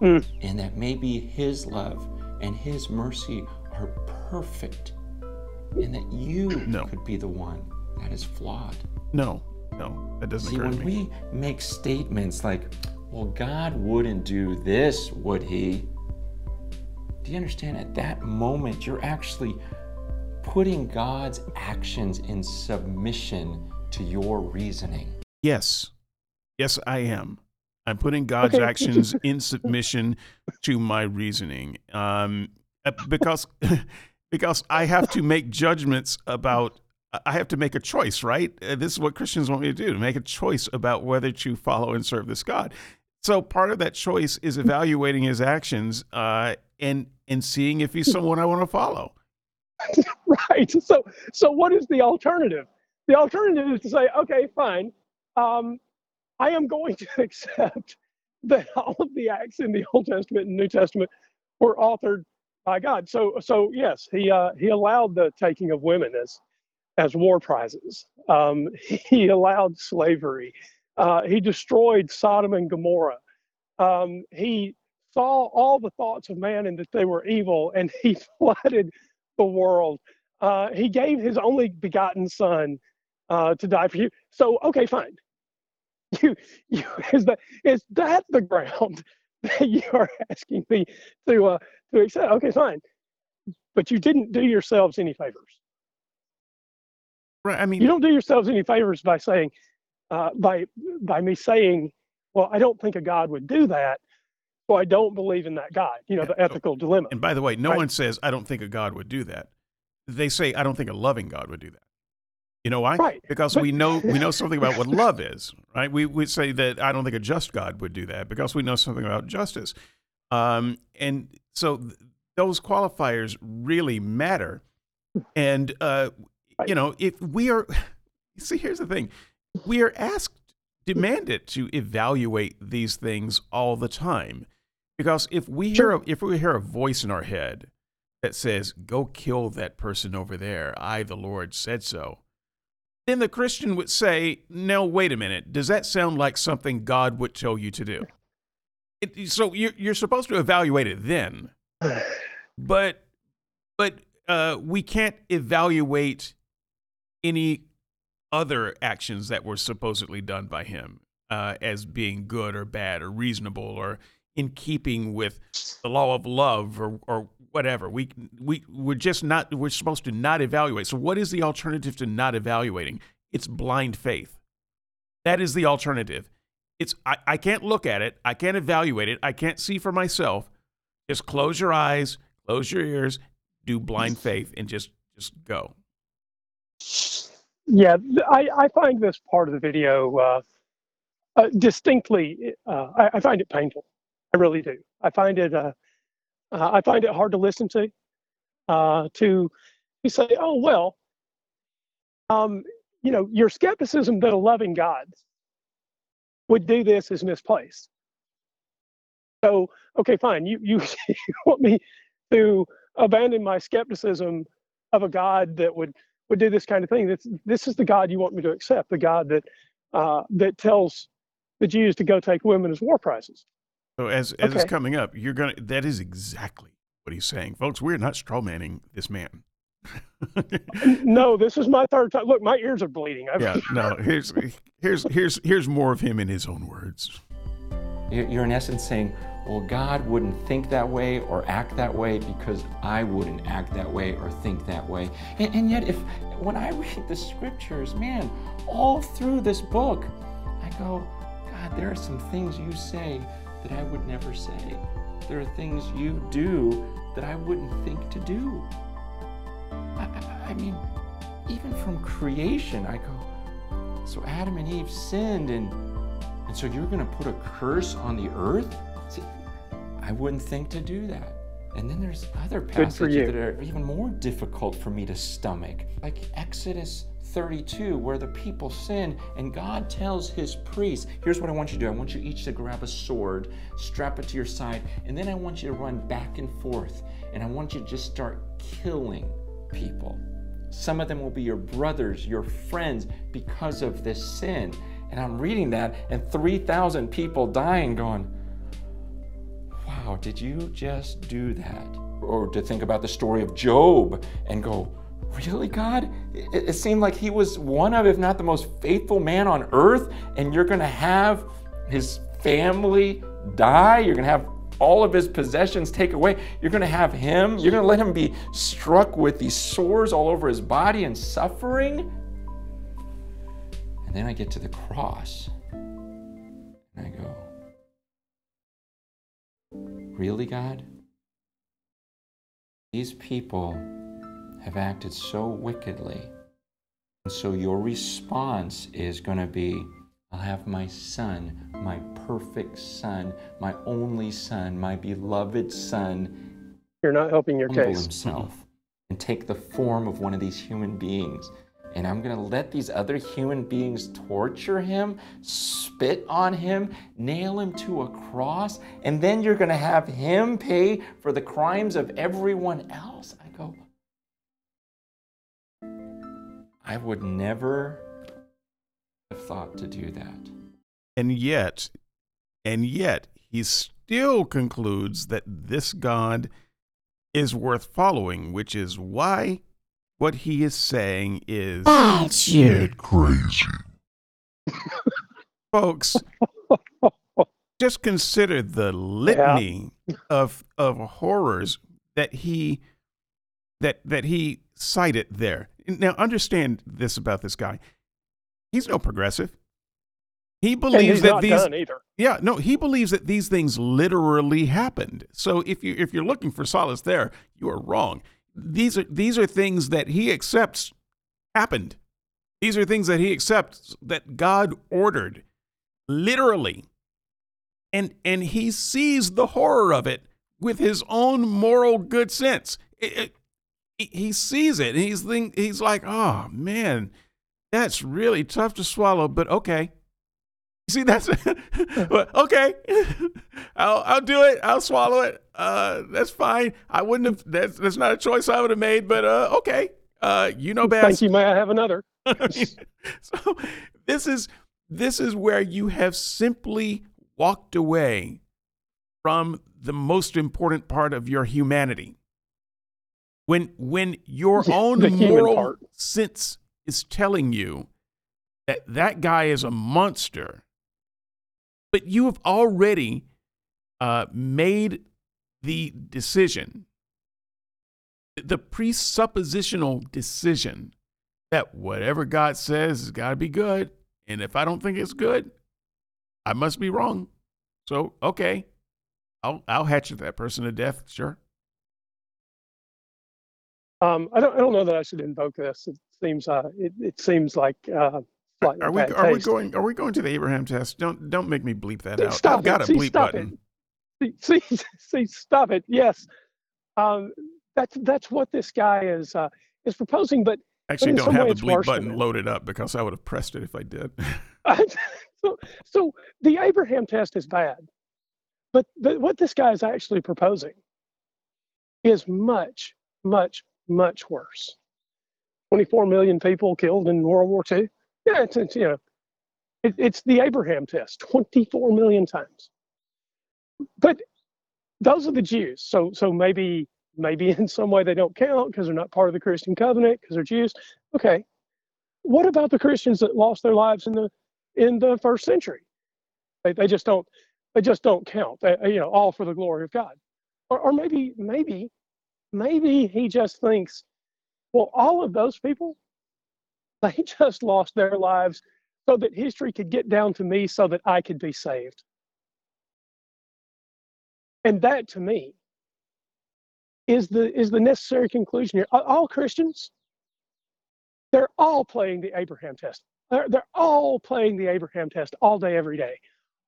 and that maybe His love and His mercy are perfect, and that you
No.
could be the one that is flawed.
No, no, that doesn't
See,
occur to
when
me.
we make statements like, well, God wouldn't do this, would He? Do you understand? At that moment, you're actually putting God's actions in submission to your reasoning.
Yes, yes, I am. I'm putting God's
Okay.
actions in submission to my reasoning, um, uh, because because I have to make judgments about. I have to make a choice, right? Uh, this is what Christians want me to do: to make a choice about whether to follow and serve this God. So part of that choice is evaluating His actions uh, and and seeing if He's someone I want to follow.
right. So, so what is the alternative? The alternative is to say, okay, fine. Um, I am going to accept that all of the acts in the Old Testament and New Testament were authored by God. So, so yes, he uh, he allowed the taking of women as as war prizes. Um, he allowed slavery. Uh, he destroyed Sodom and Gomorrah. Um, he saw all the thoughts of man and that they were evil, and he flooded the world. Uh, he gave his only begotten son uh, to die for you. So, okay, fine. You, you is that is that the ground that you are asking me to uh, to accept? Okay, fine. But you didn't do yourselves any favors.
Right? I mean,
You don't do yourselves any favors by saying, uh, by by me saying, well, I don't think a God would do that, so I don't believe in that God. You know, the
Yeah.
ethical dilemma.
And by the way, no
Right.
one says, I don't think a God would do that. They say, I don't think a loving God would do that. You know why?
Right.
Because we know we know something about what love is, right? We we say that I don't think a just God would do that because we know something about justice, um, and so th- those qualifiers really matter. And uh, you know, if we are, see, here's the thing: we are asked, demanded to evaluate these things all the time, because if we hear a, if we hear a voice in our head that says, "Go kill that person over there," I, the Lord, said so then the Christian would say, "No, wait a minute. Does that sound like something God would tell you to do?" It, so you're you're supposed to evaluate it then, but but uh, we can't evaluate any other actions that were supposedly done by him uh, as being good or bad or reasonable or in keeping with the law of love or or whatever. We we we're just not we're supposed to not evaluate. So what is the alternative to not evaluating? It's blind faith. That is the alternative. It's I, I can't look at it, I can't evaluate it, I can't see for myself. Just close your eyes, close your ears, do blind faith and just just go.
Yeah, I, I find this part of the video uh, uh, distinctly. Uh, I, I find it painful. I really do. I find it. Uh, uh, I find it hard to listen to. Uh, to you say, "Oh well," um, you know, your skepticism that a loving God would do this is misplaced. So, okay, fine. You you, you want me to abandon my skepticism of a God that would would do this kind of thing. This this is the God you want me to accept, the God that uh, that tells the Jews to go take women as war prizes.
So as as it's coming up, you're gonna that is exactly what he's saying. Folks, we're not strawmanning this man.
No, this is my third time. Look, my ears are bleeding. I've,
yeah, no, here's here's here's here's more of him in his own words.
You're in essence saying, well, God wouldn't think that way or act that way because I wouldn't act that way or think that way. And, and yet, if when I read the scriptures, man, all through this book, I go, God, there are some things you say that I would never say. There are things you do that I wouldn't think to do. I, I, I mean, even from creation, I go, so Adam and Eve sinned, and, and so you're going to put a curse on the earth? See, I wouldn't think to do that. And then there's other passages that are even more difficult for me to stomach, like Exodus 32, where the people sin, and God tells his priests, Here's what I want you to do. I want you each to grab a sword, strap it to your side, and then I want you to run back and forth, and I want you to just start killing people. Some of them will be your brothers, your friends, because of this sin. And I'm reading that, and 3,000 people dying, going, Wow, did you just do that? Or to think about the story of Job and go, Really, God? It, it seemed like he was one of, if not the most faithful man on earth, and you're going to have his family die? You're going to have all of his possessions take away. You're going to have him, you're going to let him be struck with these sores all over his body and suffering? And then I get to the cross, and I go, Really, God? These people have acted so wickedly. And so your response is going to be I'll have my son, my perfect son, my only son, my beloved son,
you're not helping your
humble
case.
himself and take the form of one of these human beings. And I'm going to let these other human beings torture him, spit on him, nail him to a cross, and then you're going to have him pay for the crimes of everyone else. I go, I would never have thought to do that.
And yet, and yet, he still concludes that this God is worth following, which is why what he is saying is,
Get crazy.
folks, just consider the litany of of horrors that he that that he cited there. Now, understand this about this guy: he's no progressive. He
And
believes
he's
that
not
these
done either.
Yeah, no, he believes that these things literally happened. So if you if you're looking for solace there, you are wrong. These are these are things that he accepts happened. These are things that he accepts that God ordered, literally. And, and he sees the horror of it with his own moral good sense. It, it, he sees it and he's, think, he's like, oh man, that's really tough to swallow, but okay. See, that's okay. I'll I'll do it. I'll swallow it. Uh, that's fine. I wouldn't have. That's that's not a choice I would have made. But uh, okay. Uh, you know best.
Thank you. May I have another?
so this is this is where you have simply walked away from the most important part of your humanity. When when your own moral sense is telling you that that guy is a monster but you have already uh, made the decision, the presuppositional decision that whatever God says has got to be good. And if I don't think it's good, I must be wrong. So, okay, I'll, I'll hatchet that person to death, sure.
Um, I don't. I don't know that I should invoke this. It seems. Uh, it, it seems like uh,
are we are we going are we going to the Abraham test? Don't don't make me bleep that out. I've got a
see,
bleep button.
It. See, see, see, stop it. Yes, um, that's that's what this guy is uh, is proposing. But
actually,
but
don't have the bleep button loaded up because I would have pressed it if I did.
so, so the Abraham test is bad, but the, what this guy is actually proposing is much, much, much worse. 24 million people killed in World War II. Yeah, it's, it's you know, it, it's the Abraham test 24 million times. But those are the Jews. So so maybe maybe in some way they don't count because they're not part of the Christian covenant because they're Jews. Okay. What about the Christians that lost their lives in the in the first century? They, they just don't they just don't count. They, you know, all for the glory of God. Or, or maybe maybe maybe he just thinks, well, all of those people they just lost their lives so that history could get down to me so that I could be saved. And that to me is the is the necessary conclusion here. All Christians, they're all playing the Abraham test. They're, they're all playing the Abraham test all day, every day.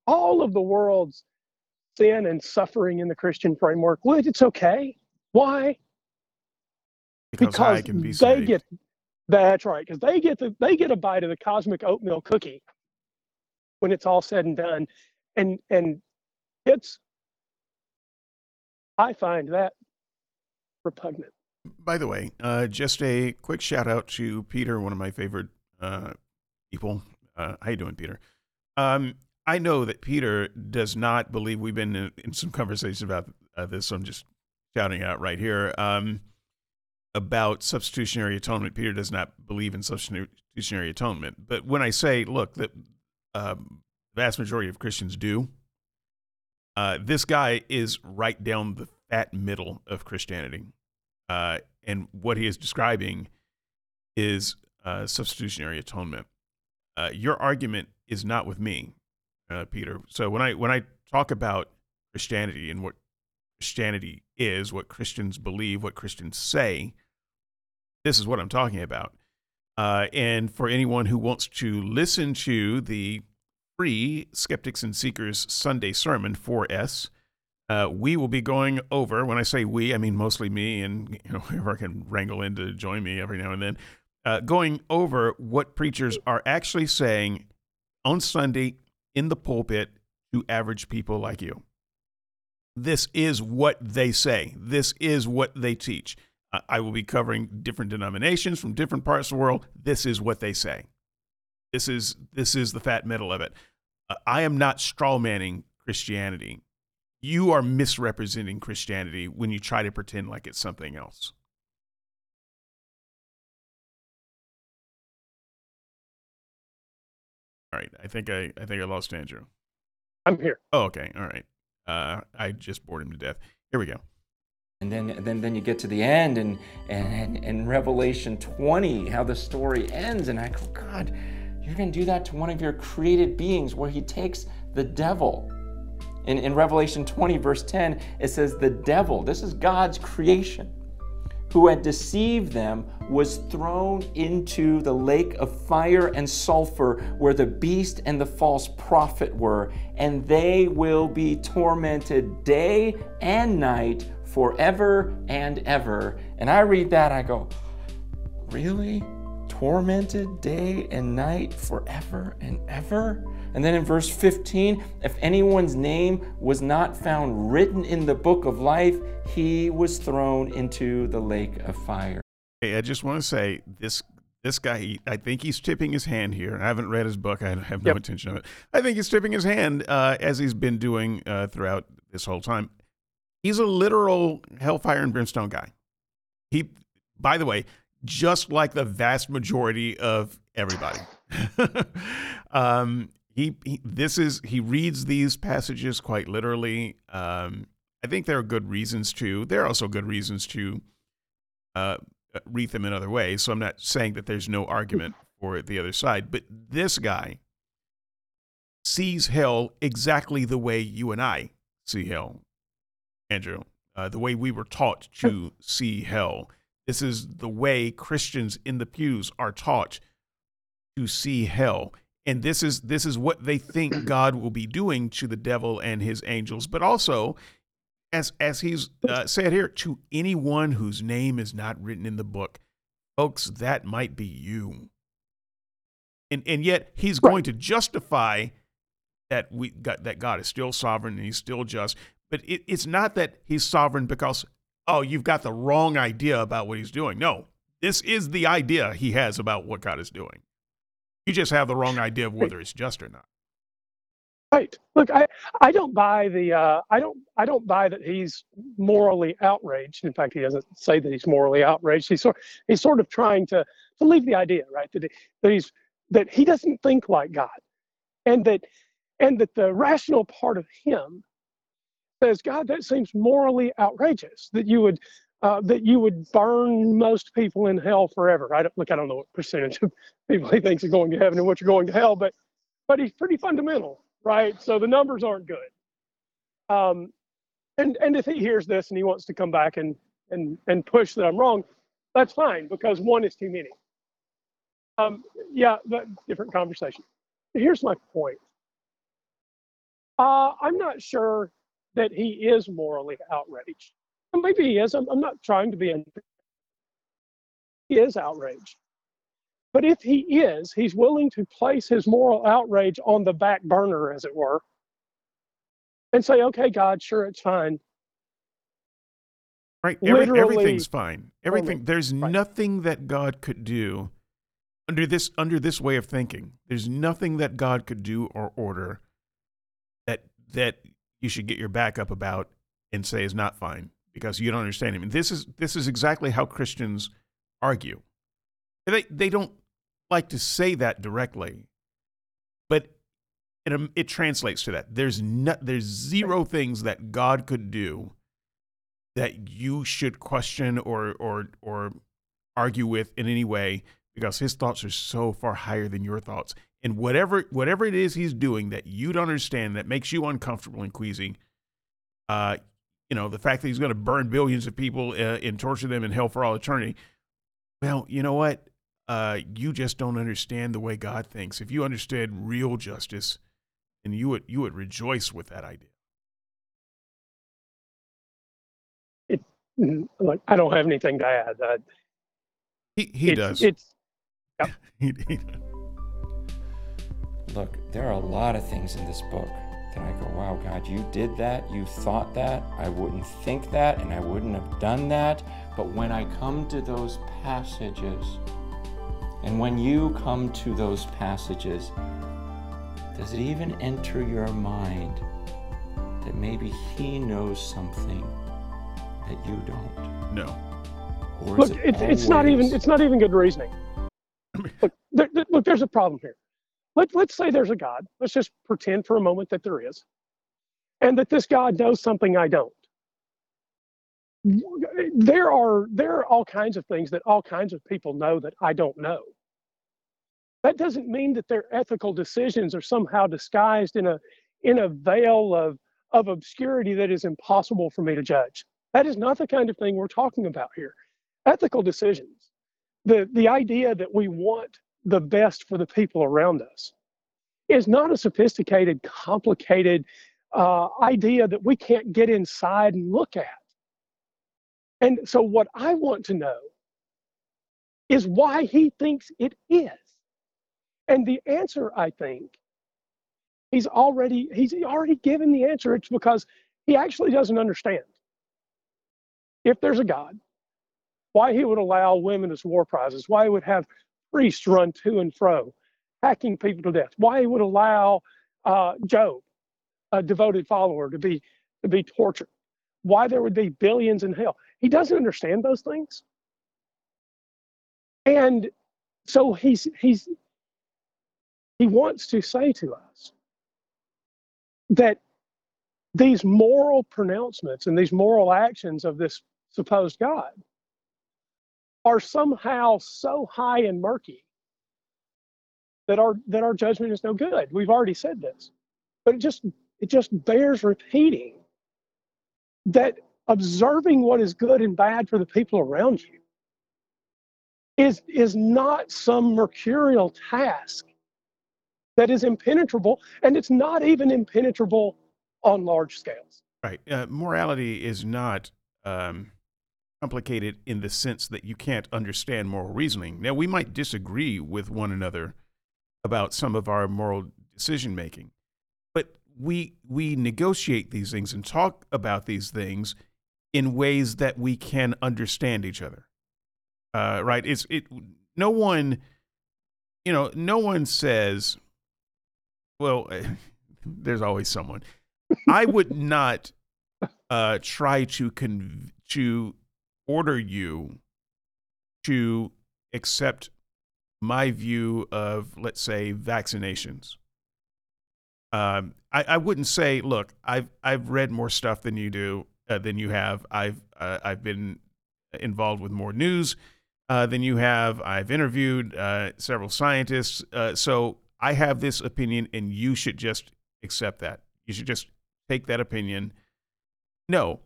All of the world's sin and suffering in the Christian framework, well, it's okay. Why?
Because,
because they get that's right, because they get the they get a bite of the cosmic oatmeal cookie when it's all said and done, and and it's I find that repugnant.
By the way, uh, just a quick shout out to Peter, one of my favorite uh, people. Uh, how you doing, Peter? Um, I know that Peter does not believe we've been in, in some conversations about uh, this. So I'm just shouting out right here. Um, about substitutionary atonement. Peter does not believe in substitutionary atonement. But when I say, look, that the um, vast majority of Christians do, uh, this guy is right down the fat middle of Christianity. Uh, and what he is describing is uh, substitutionary atonement. Uh, your argument is not with me, uh, Peter. So when I when I talk about Christianity and what Christianity is, what Christians believe, what Christians say, this is what I'm talking about. Uh, and for anyone who wants to listen to the free Skeptics and Seekers Sunday Sermon 4S, uh, we will be going over, when I say we, I mean mostly me and you know, whoever can wrangle in to join me every now and then, uh, going over what preachers are actually saying on Sunday in the pulpit to average people like you. This is what they say. This is what they teach. I will be covering different denominations from different parts of the world. This is what they say. This is this is the fat middle of it. Uh, I am not strawmanning Christianity. You are misrepresenting Christianity when you try to pretend like it's something else. All right, I think I I think I lost Andrew.
I'm here.
Oh, okay. All right. Uh, I just bored him to death. Here we go.
And then, then, then you get to the end and, and, and Revelation 20, how the story ends. And I go, God, you're going to do that to one of your created beings where he takes the devil. In, in Revelation 20, verse 10, it says, The devil, this is God's creation, who had deceived them was thrown into the lake of fire and sulfur where the beast and the false prophet were, and they will be tormented day and night forever and ever. And I read that, I go, Really? Tormented day and night forever and ever? And then in verse 15, if anyone's name was not found written in the book of life, he was thrown into the lake of fire.
Hey, I just want to say this this guy, he, I think he's tipping his hand here. I haven't read his book. I have no
Yep.
intention of it. I think he's tipping his hand uh, as he's been doing uh, throughout this whole time. He's a literal hellfire and brimstone guy. He, by the way, just like the vast majority of everybody. um, he, he, this is he reads these passages quite literally. Um, I think there are good reasons to. There are also good reasons to uh, read them in other ways. So I'm not saying that there's no argument for the other side, but this guy sees hell exactly the way you and I see hell, Andrew. Uh, the way we were taught to see hell. This is the way Christians in the pews are taught to see hell. And this is this is what they think God will be doing to the devil and his angels, but also as as he's uh, said here to anyone whose name is not written in the book folks that might be you. And and yet he's going to justify that we got that god is still sovereign and he's still just. But it, it's not that he's sovereign because oh you've got the wrong idea about what he's doing no this is the idea he has about what god is doing you just have the wrong idea of whether it's just or not
Right. Look, I, I don't buy the uh, I don't I don't buy that he's morally outraged. In fact, he doesn't say that he's morally outraged. He's sort he's sort of trying to to leave the idea right that he, that he's that he doesn't think like God, and that and that the rational part of him says, God, that seems morally outrageous that you would uh, that you would burn most people in hell forever. I don't look. I don't know what percentage of people he thinks are going to heaven and what are going to hell, but but he's pretty fundamental, right? So the numbers aren't good. Um, and and if he hears this and he wants to come back and and and push that I'm wrong, that's fine because one is too many. Um, yeah, different conversation. Here's my point. Uh, I'm not sure that he is morally outraged. And Maybe he is. I'm, I'm not trying to be. unfair. He is outraged. But if he is, he's willing to place his moral outrage on the back burner, as it were, and say, okay, God, sure, it's fine.
Right. Every, everything's fine. Everything. There's
Right.
nothing that God could do under this under this way of thinking. There's nothing that God could do or order that that you should get your back up about and say is not fine because you don't understand him. And this is this is exactly how Christians argue. They they don't like to say that directly, but it, um, it translates to that. There's no, there's zero things that God could do that you should question or or or argue with in any way because his thoughts are so far higher than your thoughts. And whatever whatever it is he's doing that you don't understand that makes you uncomfortable and queasy, uh, you know, the fact that he's going to burn billions of people uh, and torture them in hell for all eternity. Well, you know what? Uh, you just don't understand the way God thinks. If you understood real justice, then you would you would rejoice with that idea.
Mm, Like, I don't have anything to add. Uh,
He he does.
It's
He- he-
Look, there are a lot of things in this book that I go, wow, God, you did that, you thought that, I wouldn't think that, and I wouldn't have done that. But when I come to those passages, and when you come to those passages, does it even enter your mind that maybe He knows something that you don't?
no.
Or
look.
it
It's it's not even it's not even good reasoning. look, there, there- look, there's a problem here. Let let's say there's a God. Let's just pretend for a moment that there is, and that this God knows something I don't. There are there are all kinds of things that all kinds of people know that I don't know. That doesn't mean that their ethical decisions are somehow disguised in a in a veil of of obscurity that is impossible for me to judge. That is not the kind of thing we're talking about here. ethical decisions. The, the idea that we want the best for the people around us is not a sophisticated, complicated uh, idea that we can't get inside and look at. And so, what I want to know is why he thinks it is. And the answer, I think, he's already he's already given the answer. It's because he actually doesn't understand. If there's a God, why he would allow women as war prizes, why he would have priests run to and fro, hacking people to death, why he would allow uh, Job, a devoted follower, to be to be tortured, why there would be billions in hell. He doesn't understand those things. And so he's he's he wants to say to us that these moral pronouncements and these moral actions of this supposed God are somehow so high and murky that our that our judgment is no good. We've already said this. But it just it just bears repeating that observing what is good and bad for the people around you is is not some mercurial task that is impenetrable and it's not even impenetrable on large scales
right uh, morality is not um, complicated in the sense that you can't understand moral reasoning now we might disagree with one another about some of our moral decision making but we we negotiate these things and talk about these things in ways that we can understand each other uh, right? It's it. No one, you know, no one says. Well, there's always someone. I would not uh, try to con- to order you to accept my view of, let's say, vaccinations. Um, I, I wouldn't say, look, I've I've read more stuff than you do uh, than you have. I've uh, I've been involved with more news uh, than you have. I've interviewed uh, several scientists. Uh, so I have this opinion, and you should just accept that. You should just take that opinion. No,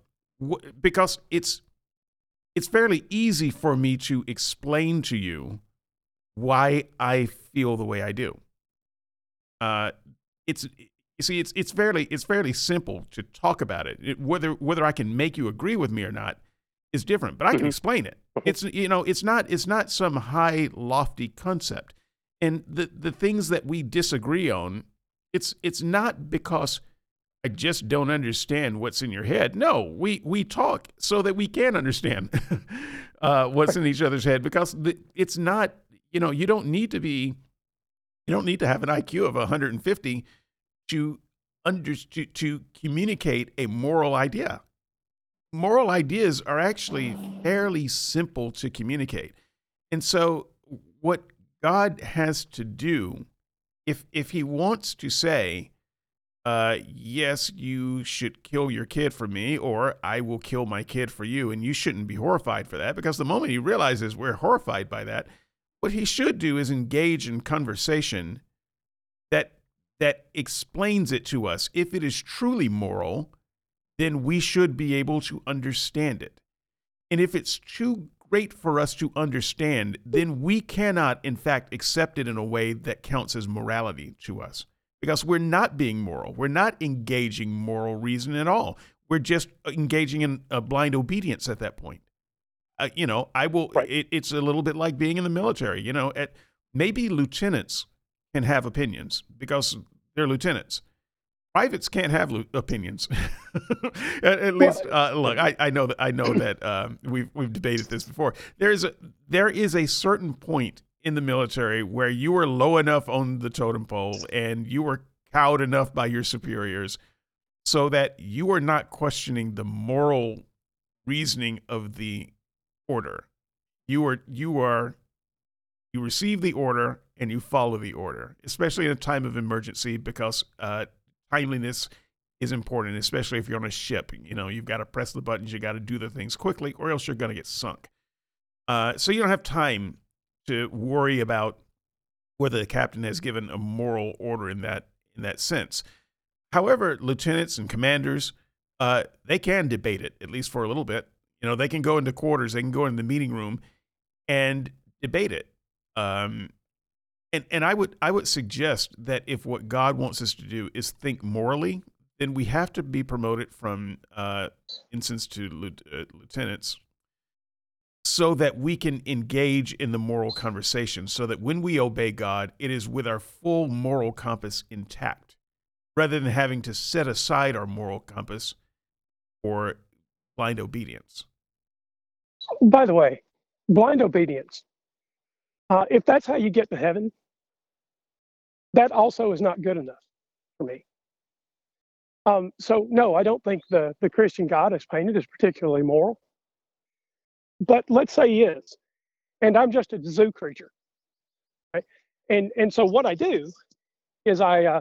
because it's it's fairly easy for me to explain to you why I feel the way I do. Uh, it's you see, it's it's fairly it's fairly simple to talk about it. it. Whether whether I can make you agree with me or not is different, but I can mm-hmm. explain it. It's you know, it's not it's not some high lofty concept. And the the things that we disagree on, it's it's not because I just don't understand what's in your head. No, we we talk so that we can understand uh, what's in each other's head because it's not you know you don't need to be you don't need to have an IQ of 150 to under to, to communicate a moral idea moral ideas are actually fairly simple to communicate. And so what God has to do if if he wants to say uh, yes, you should kill your kid for me, or I will kill my kid for you. And you shouldn't be horrified for that because the moment he realizes we're horrified by that, what he should do is engage in conversation that that explains it to us. If it is truly moral, then we should be able to understand it. And if it's too great for us to understand, then we cannot, in fact, accept it in a way that counts as morality to us because we're not being moral. We're not engaging moral reason at all. We're just engaging in a blind obedience at that point. Uh, you know, I will. Right. It, it's a little bit like being in the military. You know, at maybe lieutenants can have opinions because they're lieutenants, privates can't have opinions. at, at, least, uh, look, I, I, know that I know that um, we've we've debated this before. There is a there is a certain point in the military where you are low enough on the totem pole and you are cowed enough by your superiors, so that you are not questioning the moral reasoning of the order. You are you are you receive the order and you follow the order, especially in a time of emergency, because uh, timeliness is important, especially if you're on a ship. You know, you've got to press the buttons, you got to do the things quickly, or else you're going to get sunk. Uh, so you don't have time to worry about whether the captain has given a moral order in that in that sense. However, lieutenants and commanders, uh, they can debate it at least for a little bit. You know, they can go into quarters, they can go in the meeting room and debate it. Um, and and I would I would suggest that if what God wants us to do is think morally, then we have to be promoted from uh, ensigns to uh, lieutenants, so that we can engage in the moral conversation. So that when we obey God, it is with our full moral compass intact, rather than having to set aside our moral compass for blind obedience.
By the way, blind obedience. Uh, if that's how you get to heaven, that also is not good enough for me. Um, so no, I don't think the the Christian God is painted as particularly moral. But let's say he is, and I'm just a zoo creature, right? And and so what I do is I uh,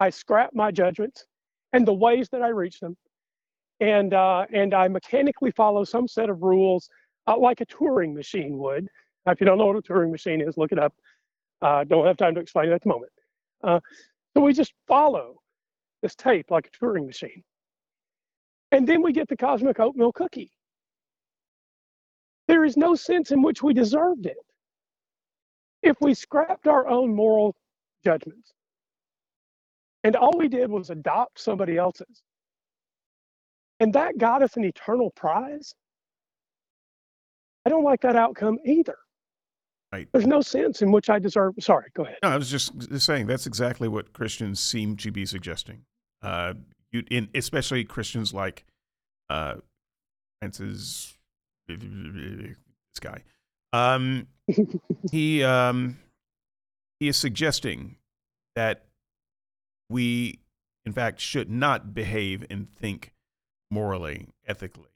I scrap my judgments and the ways that I reach them, and uh, and I mechanically follow some set of rules uh, like a Turing machine would. If you don't know what a Turing machine is, look it up. Uh, don't have time to explain it at the moment. Uh, so we just follow this tape like a Turing machine. And then we get the cosmic oatmeal cookie. There is no sense in which we deserved it. If we scrapped our own moral judgments and all we did was adopt somebody else's, and that got us an eternal prize, I don't like that outcome either.
Right.
There's no sense in which I deserve. Sorry, go ahead.
No, I was just saying that's exactly what Christians seem to be suggesting. Uh, you, in, especially Christians like uh, Francis, this guy. Um, he um, he is suggesting that we, in fact, should not behave and think morally, ethically,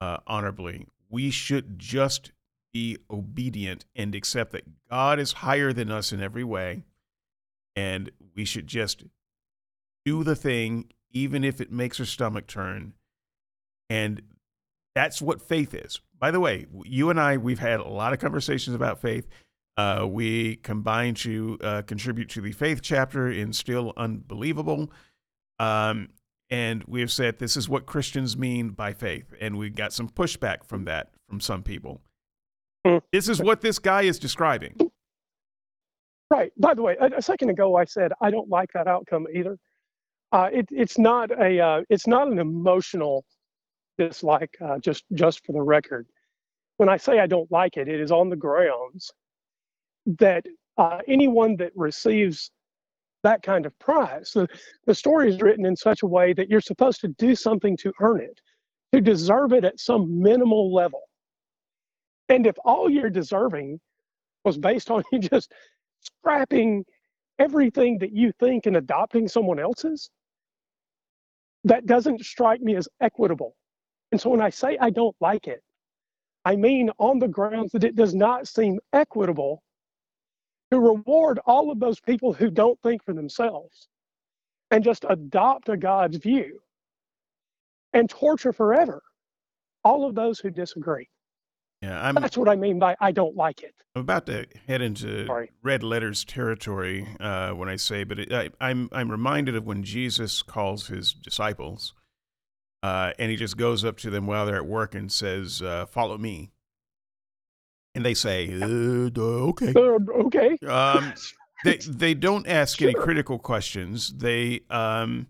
uh, honorably. We should just be obedient and accept that God is higher than us in every way. And we should just do the thing, even if it makes our stomach turn. And that's what faith is. By the way, you and I, we've had a lot of conversations about faith. Uh, we combine to uh, contribute to the faith chapter in Still Unbelievable. Um, and we have said this is what Christians mean by faith. And we got some pushback from that from some people. Mm. This is what this guy is describing.
Right. By the way, a, a second ago I said I don't like that outcome either. Uh, it, it's not a uh, it's not an emotional dislike. Uh, just just for the record, when I say I don't like it, it is on the grounds that uh, anyone that receives that kind of prize, the, the story is written in such a way that you're supposed to do something to earn it, to deserve it at some minimal level. And if all you're deserving was based on you just scrapping everything that you think and adopting someone else's, that doesn't strike me as equitable. And so when I say I don't like it, I mean on the grounds that it does not seem equitable to reward all of those people who don't think for themselves and just adopt a God's view and torture forever all of those who disagree.
Yeah, I'm,
that's what I mean by I don't like it.
I'm about to head into Sorry. red letters territory uh, when I say, but it, I, I'm I'm reminded of when Jesus calls his disciples, uh, and he just goes up to them while they're at work and says, uh, "Follow me." And they say, uh, "Okay,
uh, okay."
Um, they they don't ask sure. any critical questions. They um,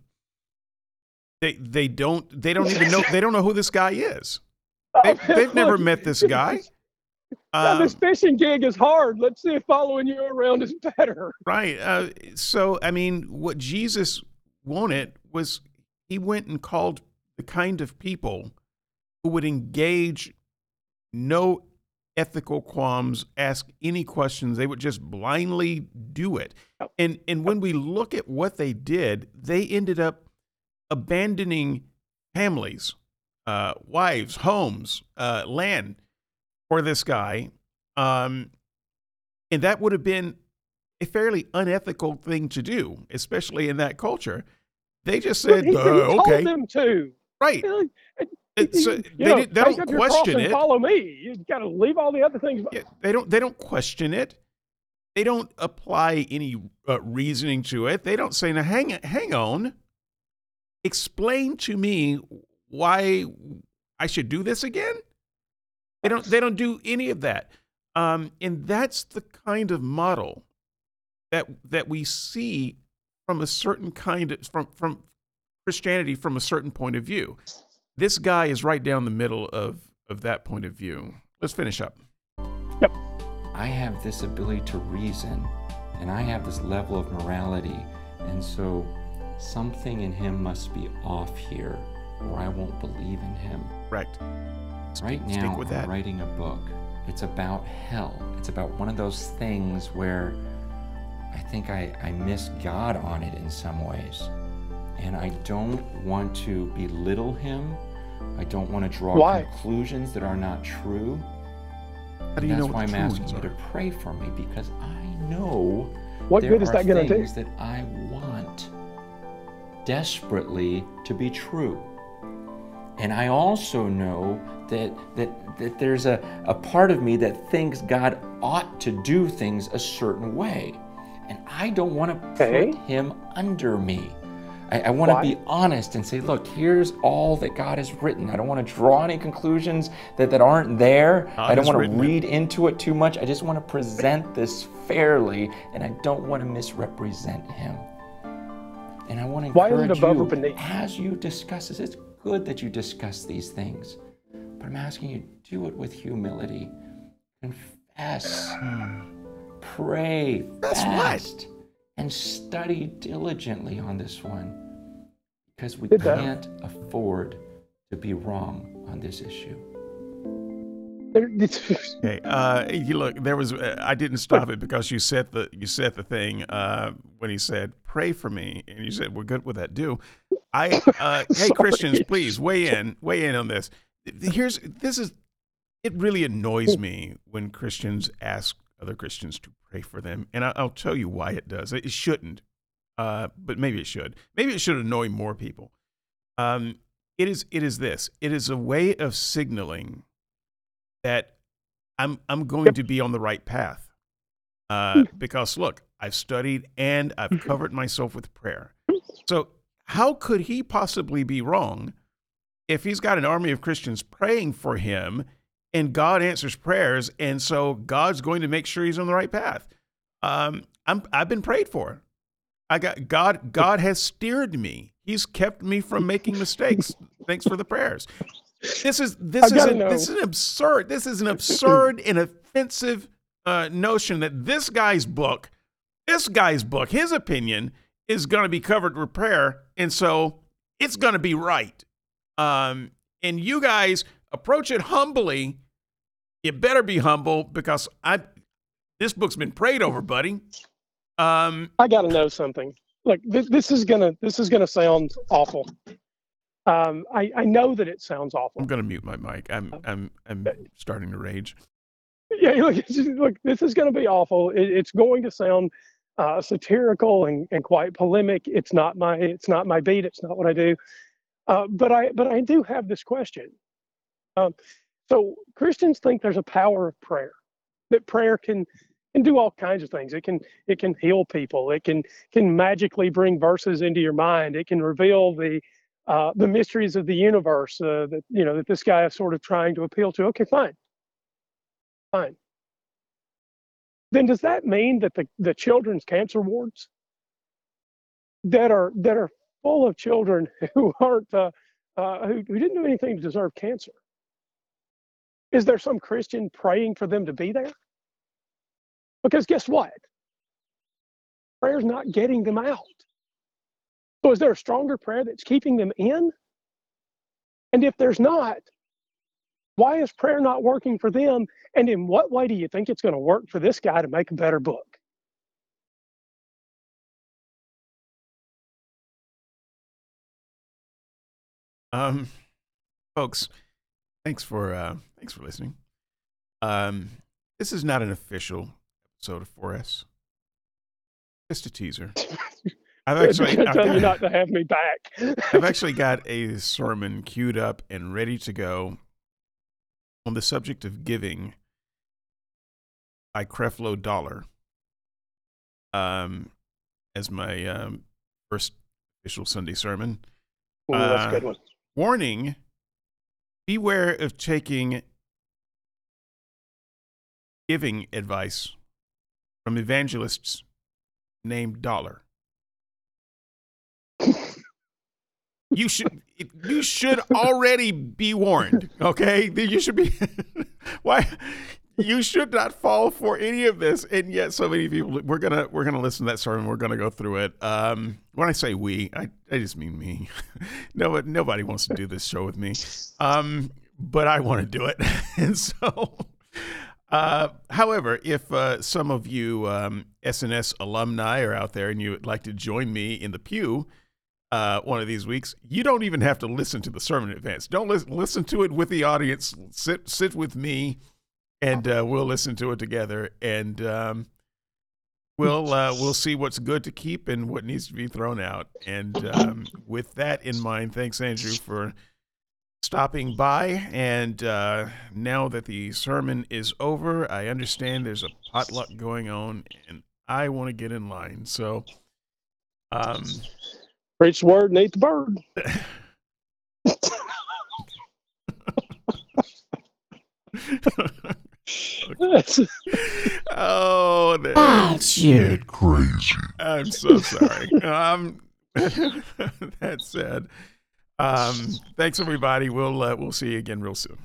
they they don't they don't even know they don't know who this guy is. They've, they've never met this guy.
Um, this fishing gig is hard. Let's see if following you around is better.
Right. Uh, so, I mean, what Jesus wanted was he went and called the kind of people who would engage no ethical qualms, ask any questions. They would just blindly do it. And and when we look at what they did, they ended up abandoning families uh, wives, homes, uh, land for this guy. Um, and that would have been a fairly unethical thing to do, especially in that culture. They just said,
he,
uh,
he
okay.
them to.
Right. It's, uh, they, know, they don't question it.
Follow me. You got to leave all the other things.
Yeah, they don't. They don't question it. They don't apply any uh, reasoning to it. They don't say, "Now, hang, hang on. Explain to me why I should do this again. They don't. They don't do any of that. Um, and that's the kind of model that that we see from a certain kind of from from Christianity from a certain point of view. This guy is right down the middle of of that point of view. Let's finish up.
Yep.
I have this ability to reason, and I have this level of morality, and so something in him must be off here, or I won't believe in him.
Right.
Right
Stick
now,
with
I'm
that.
writing a book. It's about hell. It's about one of those things where I think I, I miss God on it in some ways. And I don't want to belittle him. I don't want to draw
Why?
conclusions that are not true.
How do you
And
know
that's why I'm asking you to pray for me because I know
What
there
good is
are
that going to do?
things that I want desperately to be true. And I also know that that that there's a, a part of me that thinks God ought to do things a certain way. And I don't want to
Okay.
put him under me. I, I want to be honest and say, look, here's all that God has written. I don't want to draw any conclusions that, that aren't there.
God
I don't want to
written it.
read into it too much. I just want to present this fairly, and I don't want to misrepresent him. And I want to
Why is it
encourage
above
you,
beneath?
as you discuss this, it's good that you discuss these things, but I'm asking you do it with humility. Confess, hmm. pray,
That's what?
fast, and study diligently on this one, because we
Did
can't afford to be wrong on this issue.
There-
Okay. Uh, you look. There was. Uh, I didn't stop it because you said the you said the thing uh, when he said pray for me, and you said we're good with that. Do I? Uh, hey, Christians, please weigh in. Weigh in on this. Here's this is. It really annoys me when Christians ask other Christians to pray for them, and I, I'll tell you why it does. It shouldn't, uh, but maybe it should. Maybe it should annoy more people. Um, it is. It is this. It is a way of signaling that I'm I'm going to be on the right path. Uh, because look, I've studied and I've covered myself with prayer. So how could he possibly be wrong if he's got an army of Christians praying for him and God answers prayers and so God's going to make sure he's on the right path? Um, I'm I've been prayed for. I got God God has steered me. He's kept me from making mistakes. Thanks for the prayers. This is this is a,
know.
this is an absurd this is an absurd and offensive uh, notion that this guy's book, this guy's book, his opinion is going to be covered with prayer, and so it's going to be right. Um, and you guys approach it humbly. You better be humble because I this book's been prayed over, buddy. Um,
I got to know something. Look, this, this is gonna this is gonna sound awful. Um, I I know that it sounds awful.
I'm going to mute my mic. I'm I'm I'm starting to rage.
Yeah, look, look, this is going to be awful. It, it's going to sound uh, satirical and, and quite polemic. It's not my it's not my beat. It's not what I do. Uh, but I but I do have this question. Um, so Christians think there's a power of prayer. That prayer can can do all kinds of things. It can it can heal people. It can can magically bring verses into your mind. It can reveal the uh, the mysteries of the universe uh, that you know that this guy is sort of trying to appeal to. Okay, fine fine. Then does that mean that the, the children's cancer wards that are that are full of children who aren't uh, uh, who, who didn't do anything to deserve cancer? Is there some Christian praying for them to be there? Because guess what? Prayer's not getting them out. So is there a stronger prayer that's keeping them in? And if there's not, why is prayer not working for them? And in what way do you think it's going to work for this guy to make a better book?
Um, folks, thanks for uh, thanks for listening. Um, this is not an official episode of 4S. Just a teaser. I've actually I've
tell you
got,
not to have me back.
I've actually got a sermon queued up and ready to go on the subject of giving by Creflo Dollar. Um, as my um, first official Sunday sermon.
Ooh, that's
Uh,
a good one.
warning beware of taking giving advice from evangelists named Dollar. you should you should already be warned. Okay, you should be. why? You should not fall for any of this, and yet so many people. We're gonna we're gonna listen to that sermon. We're gonna go through it. Um, when I say we, I, I just mean me. no, nobody wants to do this show with me. Um, but I want to do it, and so. Uh, however, if uh, some of you um, SNS alumni are out there and you would like to join me in the pew, uh, one of these weeks, you don't even have to listen to the sermon in advance. Don't listen, listen to it with the audience. Sit sit with me, and uh, we'll listen to it together, and um, we'll uh, we'll see what's good to keep and what needs to be thrown out. And um, with that in mind, thanks Andrew for stopping by. And uh, now that the sermon is over, I understand there's a potluck going on, and I want to get in line. So. Um,
Preach the word and eat the bird.
oh,
that's it. Crazy.
I'm so sorry. um, that said, um, thanks everybody. We'll uh, we'll see you again real soon.